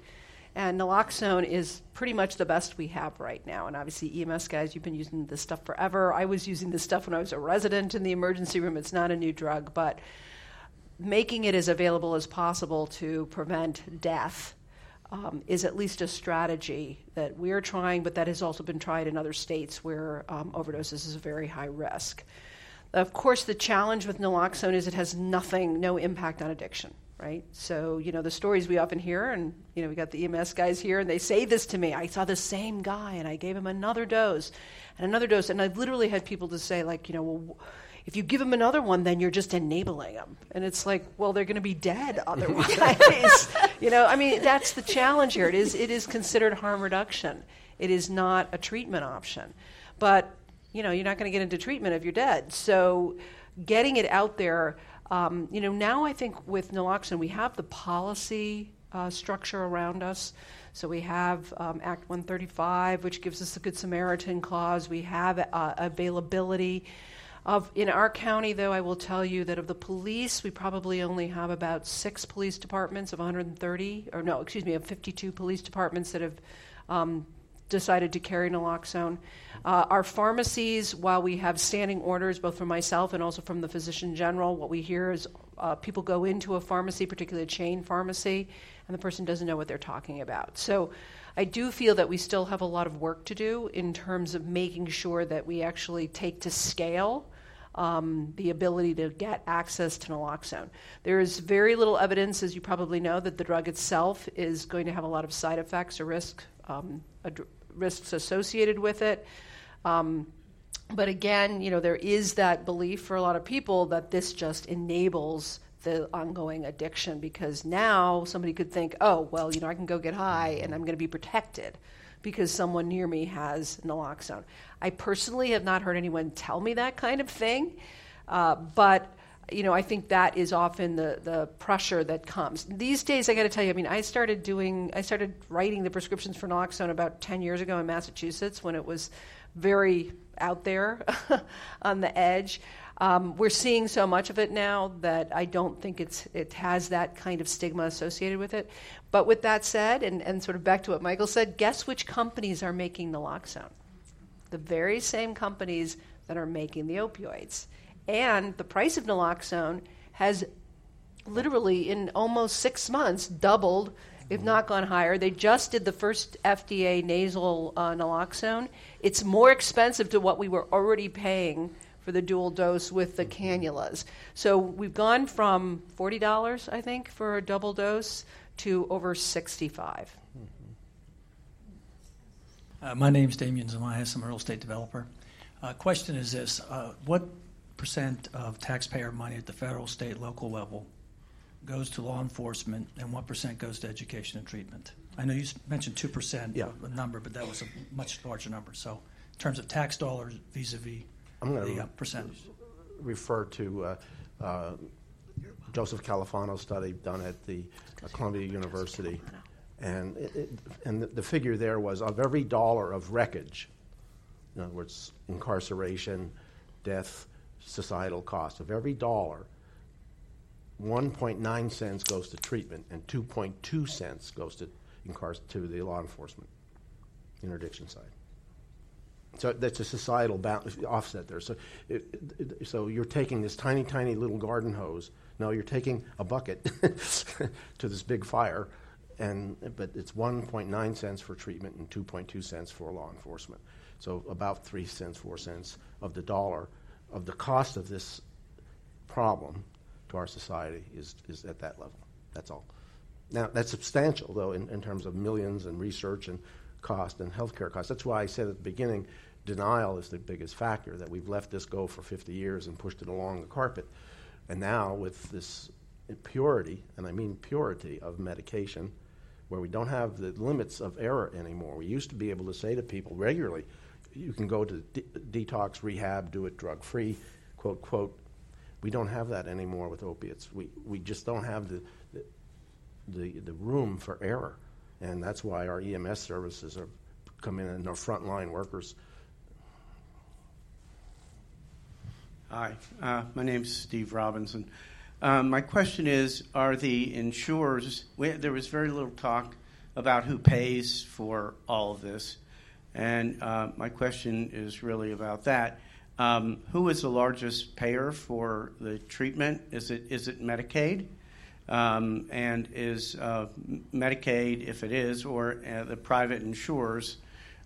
And naloxone is pretty much the best we have right now. And obviously, EMS guys, you've been using this stuff forever. I was using this stuff when I was a resident in the emergency room. It's not a new drug, but making it as available as possible to prevent death um, is at least a strategy that we're trying, but that has also been tried in other states where um, overdoses is a very high risk. Of course, the challenge with naloxone is it has nothing, no impact on addiction right? So, you know, the stories we often hear, and, you know, we got the EMS guys here, and they say this to me. I saw the same guy, and I gave him another dose and another dose. And I've literally had people to say, like, you know, well, if you give him another one, then you're just enabling them. And it's like, well, they're going to be dead otherwise. you know, I mean, that's the challenge here. It is, it is considered harm reduction. It is not a treatment option. But, you know, you're not going to get into treatment if you're dead. So getting it out there um, you know, now I think with naloxone, we have the policy uh, structure around us. So we have um, Act 135, which gives us the Good Samaritan clause. We have uh, availability. Of, in our county, though, I will tell you that of the police, we probably only have about six police departments of 130, or no, excuse me, of 52 police departments that have um, decided to carry naloxone. Uh, our pharmacies, while we have standing orders both from myself and also from the physician general, what we hear is uh, people go into a pharmacy, particularly a chain pharmacy, and the person doesn't know what they're talking about. So I do feel that we still have a lot of work to do in terms of making sure that we actually take to scale. Um, the ability to get access to naloxone. There is very little evidence, as you probably know, that the drug itself is going to have a lot of side effects or risk, um, risks associated with it. Um, but again, you know, there is that belief for a lot of people that this just enables the ongoing addiction because now somebody could think, oh, well, you know, I can go get high and I'm going to be protected because someone near me has naloxone. I personally have not heard anyone tell me that kind of thing, uh, but you know, I think that is often the, the pressure that comes. These days, I got to tell you, I mean, I started doing, I started writing the prescriptions for naloxone about 10 years ago in Massachusetts when it was very out there on the edge. Um, we're seeing so much of it now that I don't think it's, it has that kind of stigma associated with it. But with that said, and, and sort of back to what Michael said, guess which companies are making naloxone? The very same companies that are making the opioids. And the price of naloxone has literally, in almost six months, doubled, if not gone higher. They just did the first FDA nasal uh, naloxone. It's more expensive to what we were already paying for the dual dose with the cannulas. So we've gone from $40, I think, for a double dose to over 65 uh, My name's Damian Zamias. I'm a real estate developer. Uh, question is this uh, What percent of taxpayer money at the federal, state, local level goes to law enforcement, and what percent goes to education and treatment? I know you mentioned 2% yeah. a number, but that was a much larger number. So, in terms of tax dollars vis a vis I'm going the uh, to percentage. refer to uh, uh, Joseph Califano's study done at the uh, Columbia University. And, it, it, and the, the figure there was of every dollar of wreckage, in other words, incarceration, death, societal cost, of every dollar, 1.9 cents goes to treatment and 2.2 cents goes to, to the law enforcement interdiction side. So that's a societal offset there. So, it, it, so you're taking this tiny, tiny little garden hose. No, you're taking a bucket to this big fire, and but it's 1.9 cents for treatment and 2.2 cents for law enforcement. So about three cents, four cents of the dollar of the cost of this problem to our society is is at that level. That's all. Now that's substantial though in, in terms of millions and research and cost and healthcare costs. That's why I said at the beginning denial is the biggest factor, that we've let this go for 50 years and pushed it along the carpet. And now, with this purity, and I mean purity of medication, where we don't have the limits of error anymore. We used to be able to say to people regularly, you can go to de- detox, rehab, do it drug free, quote, quote. We don't have that anymore with opiates. We, we just don't have the, the, the, room for error. And that's why our EMS services are come in and our frontline workers Hi, uh, my is Steve Robinson. Um, my question is Are the insurers, we, there was very little talk about who pays for all of this. And uh, my question is really about that. Um, who is the largest payer for the treatment? Is it, is it Medicaid? Um, and is uh, Medicaid, if it is, or uh, the private insurers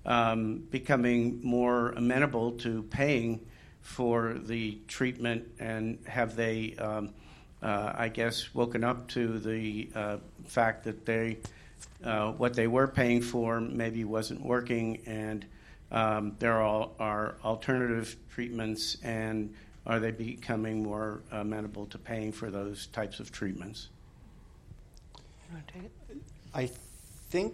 um, becoming more amenable to paying for the treatment, and have they, um, uh, I guess, woken up to the uh, fact that they, uh, what they were paying for maybe wasn't working, and um, there are, are, alternative treatments, and are they becoming more amenable to paying for those types of treatments? I think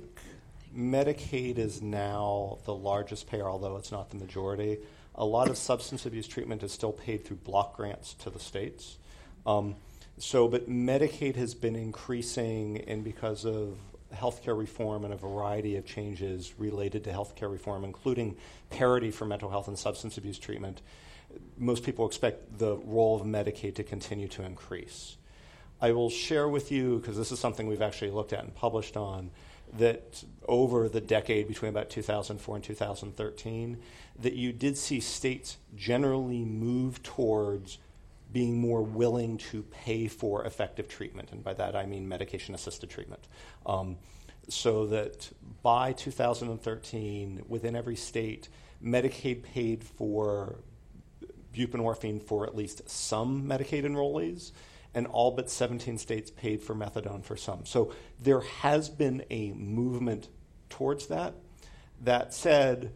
Medicaid is now the largest payer, although it's not the majority. A lot of substance abuse treatment is still paid through block grants to the states. Um, so, but Medicaid has been increasing, and because of healthcare reform and a variety of changes related to healthcare reform, including parity for mental health and substance abuse treatment, most people expect the role of Medicaid to continue to increase. I will share with you, because this is something we've actually looked at and published on, that over the decade between about 2004 and 2013, that you did see states generally move towards being more willing to pay for effective treatment, and by that I mean medication assisted treatment. Um, so that by 2013, within every state, Medicaid paid for buprenorphine for at least some Medicaid enrollees and all but 17 states paid for methadone for some. So there has been a movement towards that. That said,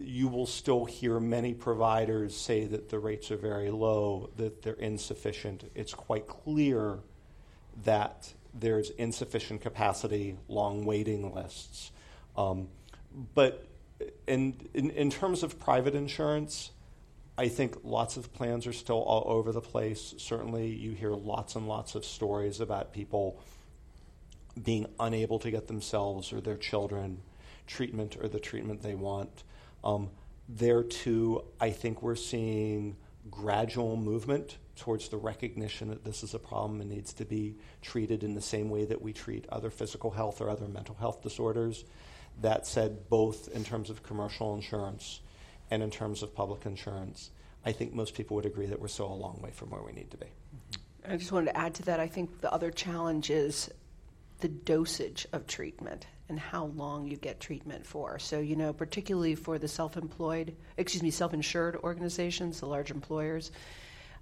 you will still hear many providers say that the rates are very low, that they're insufficient. It's quite clear that there's insufficient capacity, long waiting lists. Um, but in, in, in terms of private insurance, I think lots of plans are still all over the place. Certainly, you hear lots and lots of stories about people being unable to get themselves or their children treatment or the treatment they want. Um, there, too, I think we're seeing gradual movement towards the recognition that this is a problem and needs to be treated in the same way that we treat other physical health or other mental health disorders. That said, both in terms of commercial insurance and in terms of public insurance, I think most people would agree that we're still a long way from where we need to be. I just wanted to add to that. I think the other challenge is the dosage of treatment and how long you get treatment for. So, you know, particularly for the self employed, excuse me, self insured organizations, the large employers,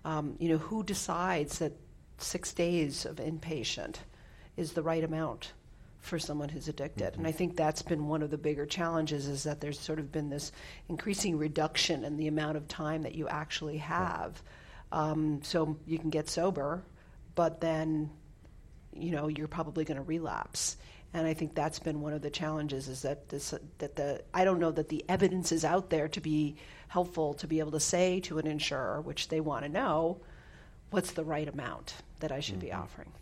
um, you know, who decides that six days of inpatient is the right amount for someone who's addicted? Mm-hmm. And I think that's been one of the bigger challenges is that there's sort of been this increasing reduction in the amount of time that you actually have. Um, so you can get sober, but then, you know, you're probably going to relapse and I think that's been one of the challenges is that this that the I don't know that the evidence is out there to be helpful to be able to say to an insurer, which they want to know, what's the right amount that I should mm-hmm. be offering.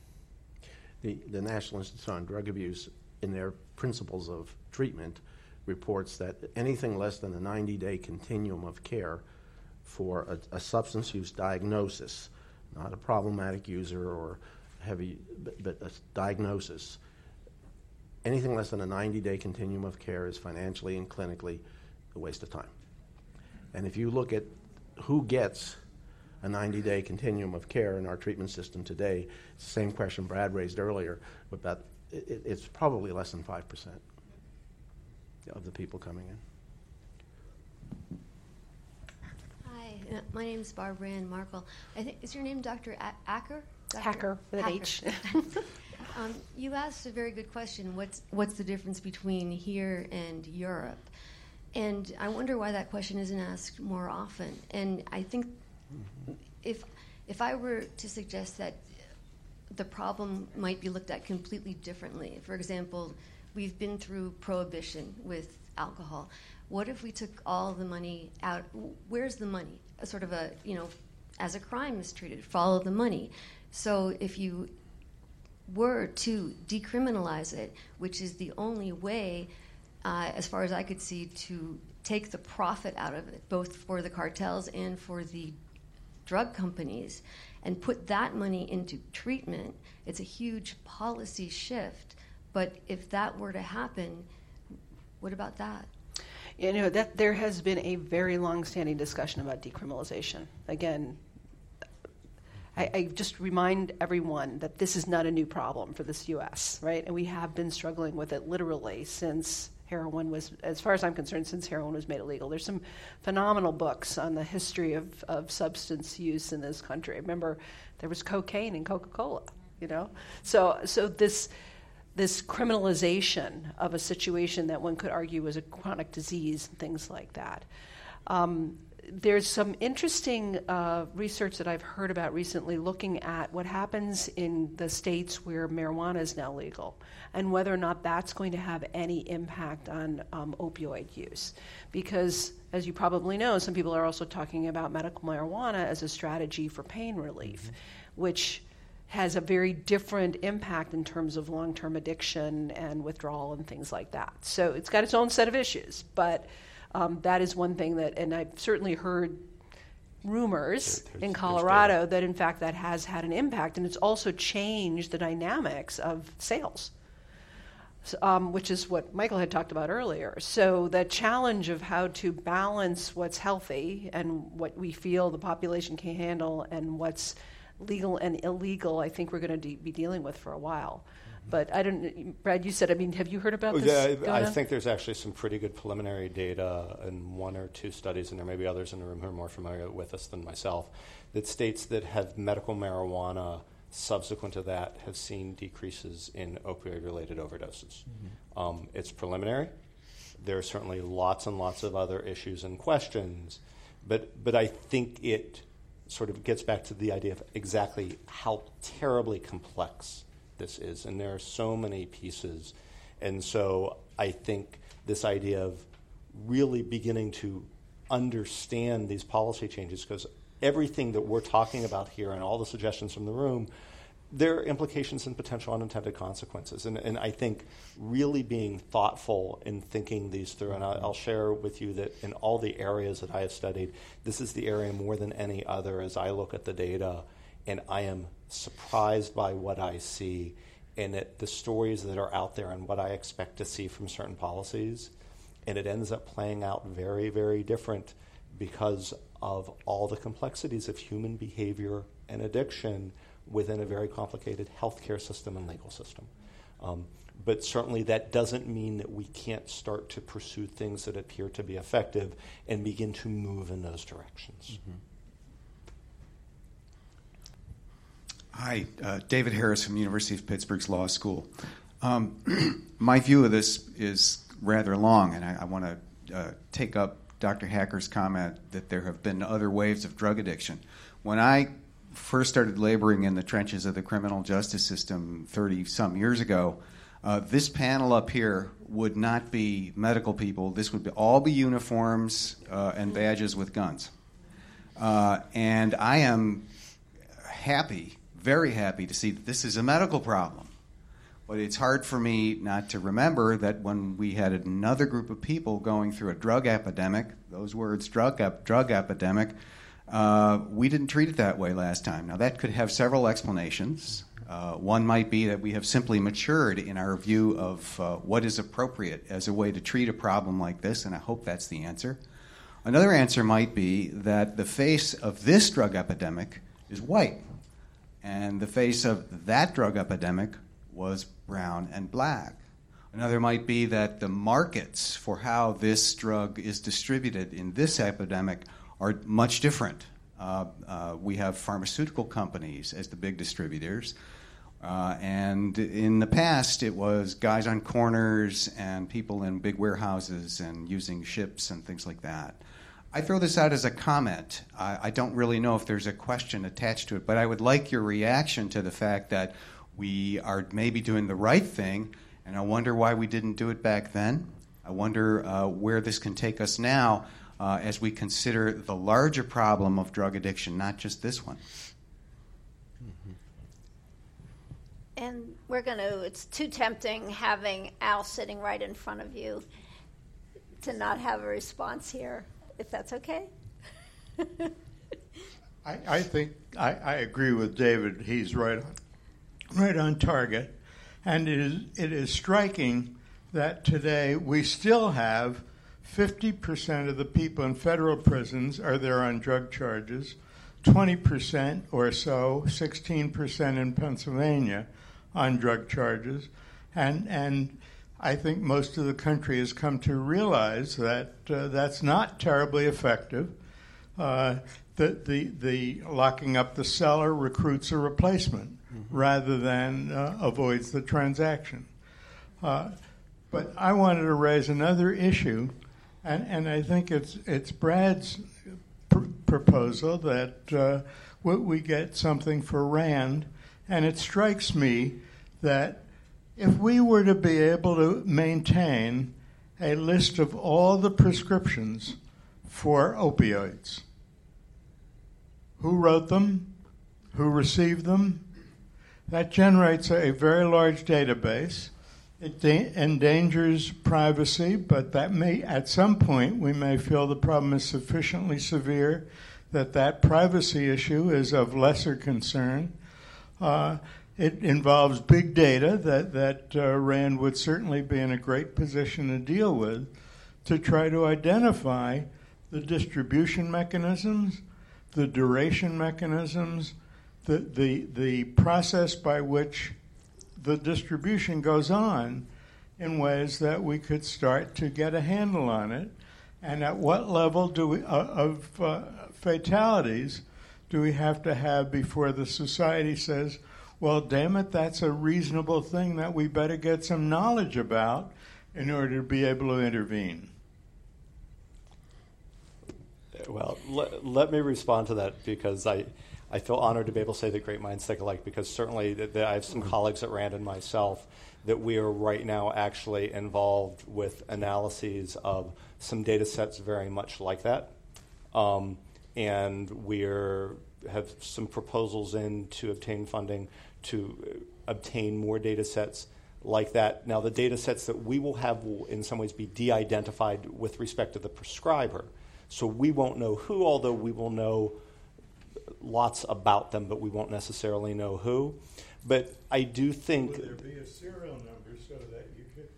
The the National Institute on Drug Abuse, in their principles of treatment, reports that anything less than a 90-day continuum of care for a, a substance use diagnosis, not a problematic user or heavy, but, but a diagnosis anything less than a 90 day continuum of care is financially and clinically a waste of time. And if you look at who gets a 90 day continuum of care in our treatment system today, it's the same question Brad raised earlier, about it, it's probably less than 5% of the people coming in. Hi, uh, my name is Barbara Ann Markle. I think is your name Dr. A- Acker? Dr. Hacker with an H. Um, you asked a very good question. What's what's the difference between here and Europe? And I wonder why that question isn't asked more often. And I think if if I were to suggest that the problem might be looked at completely differently. For example, we've been through prohibition with alcohol. What if we took all the money out? Where's the money? A sort of a you know, as a crime is treated, follow the money. So if you were to decriminalize it, which is the only way, uh, as far as I could see, to take the profit out of it, both for the cartels and for the drug companies, and put that money into treatment, it's a huge policy shift. But if that were to happen, what about that? You know that there has been a very long-standing discussion about decriminalization. Again, I, I, just remind everyone that this is not a new problem for this U.S., right? And we have been struggling with it literally since heroin was, as far as I'm concerned, since heroin was made illegal. There's some phenomenal books on the history of, of substance use in this country. Remember, there was cocaine in Coca-Cola, you know? So, so this, this criminalization of a situation that one could argue was a chronic disease and things like that. Um, there's some interesting uh, research that I've heard about recently looking at what happens in the states where marijuana is now legal and whether or not that's going to have any impact on um, opioid use. Because, as you probably know, some people are also talking about medical marijuana as a strategy for pain relief, mm-hmm. which has a very different impact in terms of long term addiction and withdrawal and things like that. So it's got its own set of issues. But um, that is one thing that, and I've certainly heard rumors there's, in Colorado that in fact that has had an impact, and it's also changed the dynamics of sales. Um, which is what Michael had talked about earlier. So, the challenge of how to balance what's healthy and what we feel the population can handle and what's legal and illegal, I think we're going to de- be dealing with for a while. But I don't, Brad, you said, I mean, have you heard about this? Yeah, I, I think there's actually some pretty good preliminary data in one or two studies, and there may be others in the room who are more familiar with this than myself, that states that have medical marijuana subsequent to that have seen decreases in opioid related overdoses. Mm-hmm. Um, it's preliminary. There are certainly lots and lots of other issues and questions, but, but I think it sort of gets back to the idea of exactly how terribly complex this is, and there are so many pieces. And so I think this idea of really beginning to understand these policy changes, because everything that we're talking about here and all the suggestions from the room there are implications and potential unintended consequences. And, and I think really being thoughtful in thinking these through, and I'll, I'll, share with you that in all the areas that I have studied, this is the area more than any other as I look at the data, and I am surprised by what I see and the stories that are out there and what I expect to see from certain policies. And it ends up playing out very, very different because of all the complexities of human behavior and addiction within a very complicated healthcare system and legal system. Um, but certainly that doesn't mean that we can't start to pursue things that appear to be effective and begin to move in those directions. Mm-hmm. Hi, uh, David Harris from University of Pittsburgh's Law School. Um, my view of this is rather long, and I, I want to uh, take up Dr. Hacker's comment that there have been other waves of drug addiction. When I first started laboring in the trenches of the criminal justice system 30 some years ago, uh, this panel up here would not be medical people. This would be, all be uniforms uh, and badges with guns. Uh, and I am happy, very happy to see that this is a medical problem. But it's hard for me not to remember that when we had another group of people going through a drug epidemic, those words, drug, ep- drug epidemic, uh, we didn't treat it that way last time. Now, that could have several explanations. Uh, one might be that we have simply matured in our view of uh, what is appropriate as a way to treat a problem like this, and I hope that's the answer. Another answer might be that the face of this drug epidemic is white, and the face of that drug epidemic was brown and black. Another might be that the markets for how this drug is distributed in this epidemic are much different. Uh, uh, we have pharmaceutical companies as the big distributors. Uh, and in the past, it was guys on corners and people in big warehouses and using ships and things like that. I throw this out as a comment. I, I, don't really know if there's a question attached to it, but I would like your reaction to the fact that we are maybe doing the right thing, and I wonder why we didn't do it back then. I wonder uh, where this can take us now uh, as we consider the larger problem of drug addiction, not just this one. Mm-hmm. And we're going to, it's too tempting having Al sitting right in front of you to not have a response here, if that's okay. I, I, think I, I, agree with David. He's right on, right on target. And it is, it is striking that today we still have 50% of the people in federal prisons are there on drug charges, 20% or so, 16% in Pennsylvania on drug charges. And, and I think most of the country has come to realize that uh, that's not terribly effective. Uh, the, the, the locking up the seller recruits a replacement mm-hmm. rather than uh, avoids the transaction. Uh, but I wanted to raise another issue and, and I think it's, it's Brad's pr- proposal that uh, we get something for RAND. And it strikes me that if we were to be able to maintain a list of all the prescriptions for opioids, who wrote them, who received them, that generates a very large database it da- endangers privacy, but that may, at some point, we may feel the problem is sufficiently severe that that privacy issue is of lesser concern. Uh, it involves big data that, that uh, RAND would certainly be in a great position to deal with to try to identify the distribution mechanisms, the duration mechanisms, the, the, the process by which the distribution goes on in ways that we could start to get a handle on it. And at what level do we, uh, of uh, fatalities do we have to have before the society says, well, damn it, that's a reasonable thing that we better get some knowledge about in order to be able to intervene? Well, let, let me respond to that because I, I feel honored to be able to say that great minds think alike because certainly that, that I have some colleagues at Rand and myself that we are right now actually involved with analyses of some data sets very much like that. Um, and we're have some proposals in to obtain funding to uh, obtain more data sets like that. Now, the data sets that we will have will, in some ways, be de identified with respect to the prescriber. So we won't know who, although we will know lots about them, but we won't necessarily know who. But I do think. Will there be a serial number so that you could,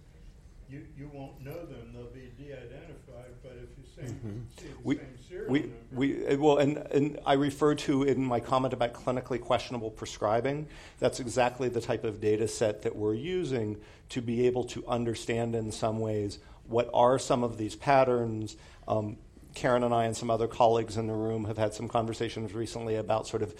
you, you won't know them? They'll be de-identified, but if you say, mm-hmm. see the we, same serial we. We, well, and, and I refer to in my comment about clinically questionable prescribing. That's exactly the type of data set that we're using to be able to understand in some ways what are some of these patterns. Um, Karen and I and some other colleagues in the room have had some conversations recently about sort of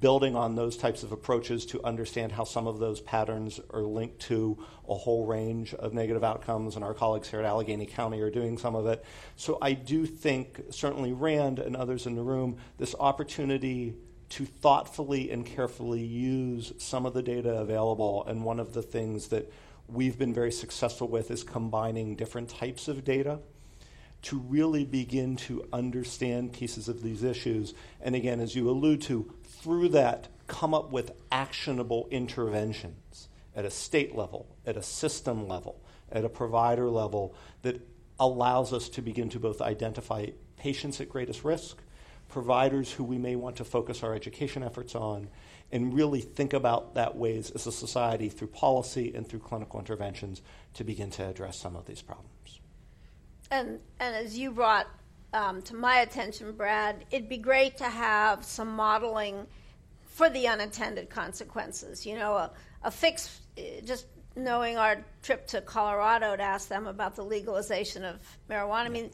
building on those types of approaches to understand how some of those patterns are linked to a whole range of negative outcomes, and our colleagues here at Allegheny County are doing some of it. So I do think, certainly Rand and others in the room, this opportunity to thoughtfully and carefully use some of the data available, and one of the things that we've been very successful with is combining different types of data to really begin to understand pieces of these issues. And again, as you allude to, through that, come up with actionable interventions at a state level, at a system level, at a provider level that allows us to begin to both identify patients at greatest risk, providers who we may want to focus our education efforts on, and really think about that ways as a society through policy and through clinical interventions to begin to address some of these problems. And, and as you brought um, to my attention, Brad, it'd be great to have some modeling for the unintended consequences. You know, a, a fix, just knowing our trip to Colorado to ask them about the legalization of marijuana. I mean,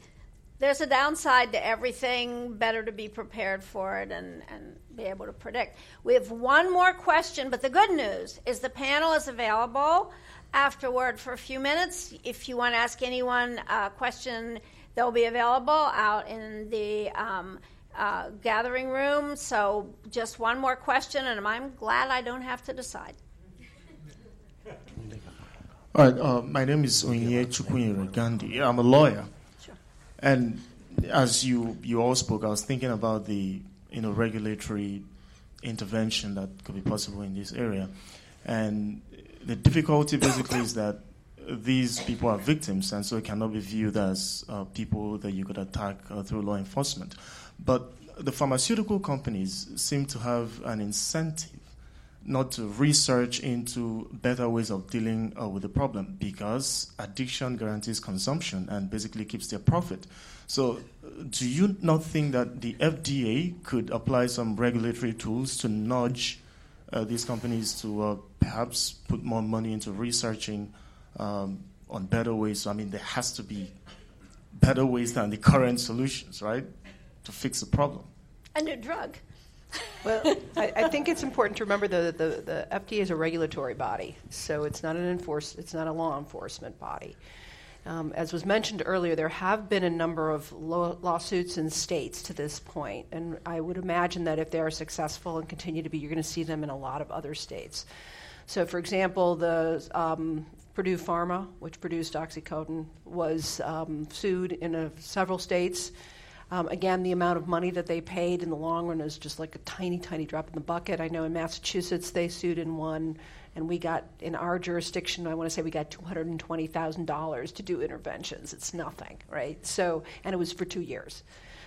there's a downside to everything, better to be prepared for it and, and be able to predict. We have one more question, but the good news is the panel is available afterward for a few minutes. If you want to ask anyone a question, they'll be available out in the um, uh, gathering room. So, just one more question, and I'm glad I don't have to decide. All right, uh, my name is Onye Chukwunyere Gandhi. I'm a lawyer. Sure. And as you, you all spoke, I was thinking about the you know, regulatory intervention that could be possible in this area. And the difficulty basically is that these people are victims, and so it cannot be viewed as uh, people that you could attack uh, through law enforcement. But the pharmaceutical companies seem to have an incentive not to research into better ways of dealing uh, with the problem because addiction guarantees consumption and basically keeps their profit. So, do you not think that the FDA could apply some regulatory tools to nudge uh, these companies to uh, perhaps put more money into researching um, on better ways. So, I mean, there has to be better ways than the current solutions, right, to fix the problem. A new drug. well, I, I, think it's important to remember though that the, the FDA is a regulatory body, so it's not an enforce, it's not a law enforcement body. Um, as was mentioned earlier, there have been a number of lo- lawsuits in states to this point, and I would imagine that if they are successful and continue to be, you're going to see them in a lot of other states. So, for example, the um, Purdue Pharma, which produced oxycodone, was um, sued in a, several states. Um, again, the amount of money that they paid in the long run is just like a tiny, tiny drop in the bucket. I know in Massachusetts they sued in one, and we got in our jurisdiction. I want to say we got two hundred and twenty thousand dollars to do interventions. It's nothing, right? So, and it was for two years.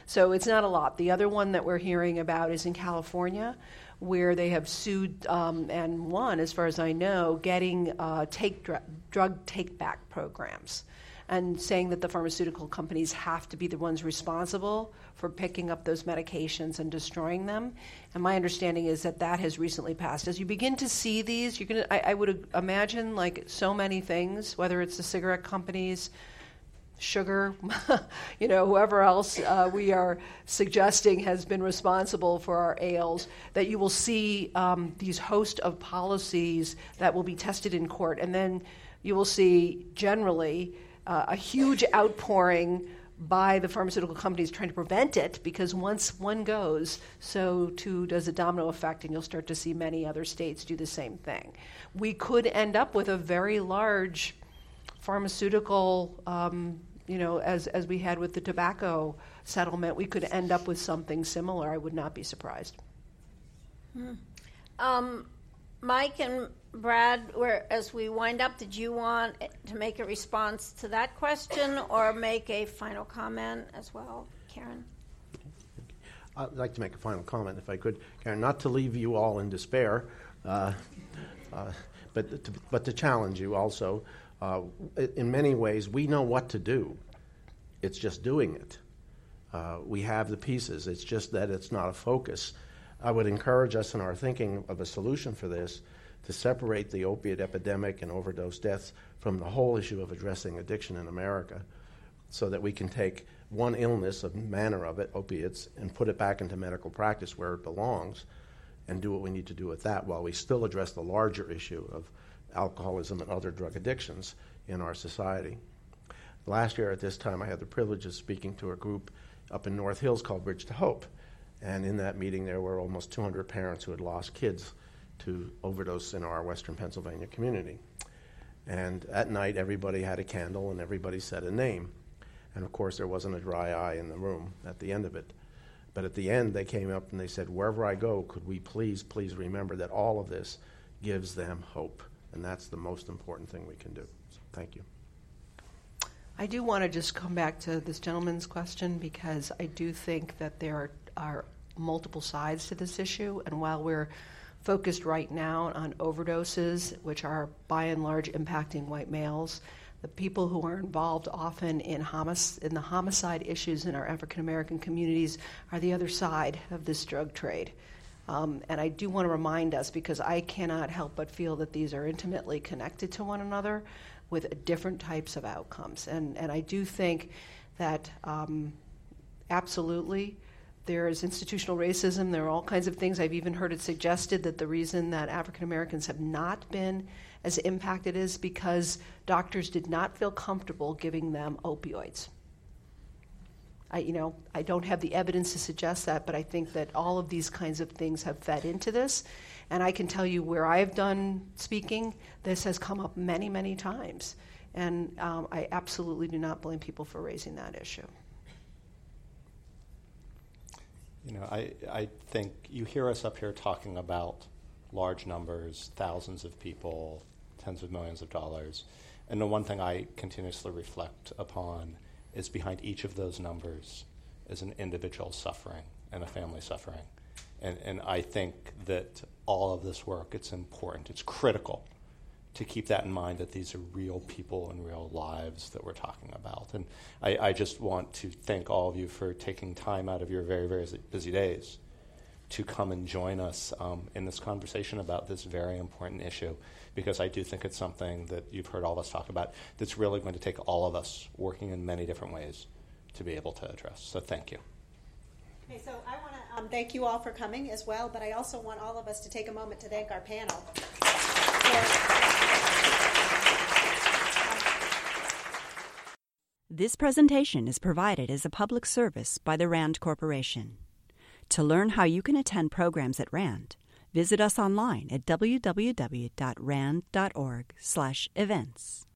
So it's not a lot. The other one that we're hearing about is in California, where they have sued um, and won, as far as I know, getting uh, take dr- drug take back programs and saying that the pharmaceutical companies have to be the ones responsible for picking up those medications and destroying them. And my understanding is that that has recently passed. As you begin to see these, you're to, I, I would imagine, like so many things, whether it's the cigarette companies, sugar, you know, whoever else uh, we are suggesting has been responsible for our ales, that you will see um, these host of policies that will be tested in court. And then you will see generally uh, a huge outpouring by the pharmaceutical companies trying to prevent it because once one goes, so too does a domino effect, and you'll start to see many other states do the same thing. We could end up with a very large pharmaceutical um, you know, as, as we had with the tobacco settlement, we could end up with something similar. I would not be surprised. Hmm. Um, Mike and Brad, as we wind up, did you want to make a response to that question or make a final comment as well, Karen? I'd like to make a final comment, if I could, Karen, not to leave you all in despair, uh, uh, but, to, but to challenge you also. Uh, in many ways, we know what to do. It's just doing it. Uh, we have the pieces. It's just that it's not a focus. I would encourage us in our thinking of a solution for this to separate the opiate epidemic and overdose deaths from the whole issue of addressing addiction in America so that we can take one illness, a manner of it, opiates, and put it back into medical practice where it belongs and do what we need to do with that while we still address the larger issue of alcoholism and other drug addictions in our society. Last year at this time, I had the privilege of speaking to a group up in North Hills called Bridge to Hope. And in that meeting, there were almost 200 parents who had lost kids to overdose in our Western Pennsylvania community. And at night, everybody had a candle and everybody said a name. And of course, there wasn't a dry eye in the room at the end of it. But at the end, they came up and they said, Wherever I go, could we please, please remember that all of this gives them hope. And that's the most important thing we can do. So thank you. I do want to just come back to this gentleman's question because I do think that there are, are multiple sides to this issue. And while we're focused right now on overdoses, which are by and large impacting white males, the people who are involved often in, homic- in the homicide issues in our African American communities are the other side of this drug trade. Um, and I do want to remind us, because I cannot help but feel that these are intimately connected to one another with different types of outcomes. And, and I do think that um, absolutely there is institutional racism. There are all kinds of things. I've even heard it suggested that the reason that African Americans have not been as impacted is because doctors did not feel comfortable giving them opioids. I, you know, I don't have the evidence to suggest that, but I think that all of these kinds of things have fed into this. And I can tell you where I've done speaking, this has come up many, many times. And um, I absolutely do not blame people for raising that issue. You know, I, I think you hear us up here talking about large numbers, thousands of people, tens of millions of dollars. And the one thing I continuously reflect upon is behind each of those numbers is an individual suffering and a family suffering. And, and I think that all of this work, it's important, it's critical to keep that in mind that these are real people and real lives that we're talking about. And I, I just want to thank all of you for taking time out of your very, very busy days to come and join us um, in this conversation about this very important issue because I do think it's something that you've heard all of us talk about that's really going to take all of us working in many different ways to be able to address. So thank you. Okay, so I want to um, thank you all for coming as well, but I also want all of us to take a moment to thank our panel. This presentation is provided as a public service by the RAND Corporation. To learn how you can attend programs at RAND, visit us online at www.rand.org/events.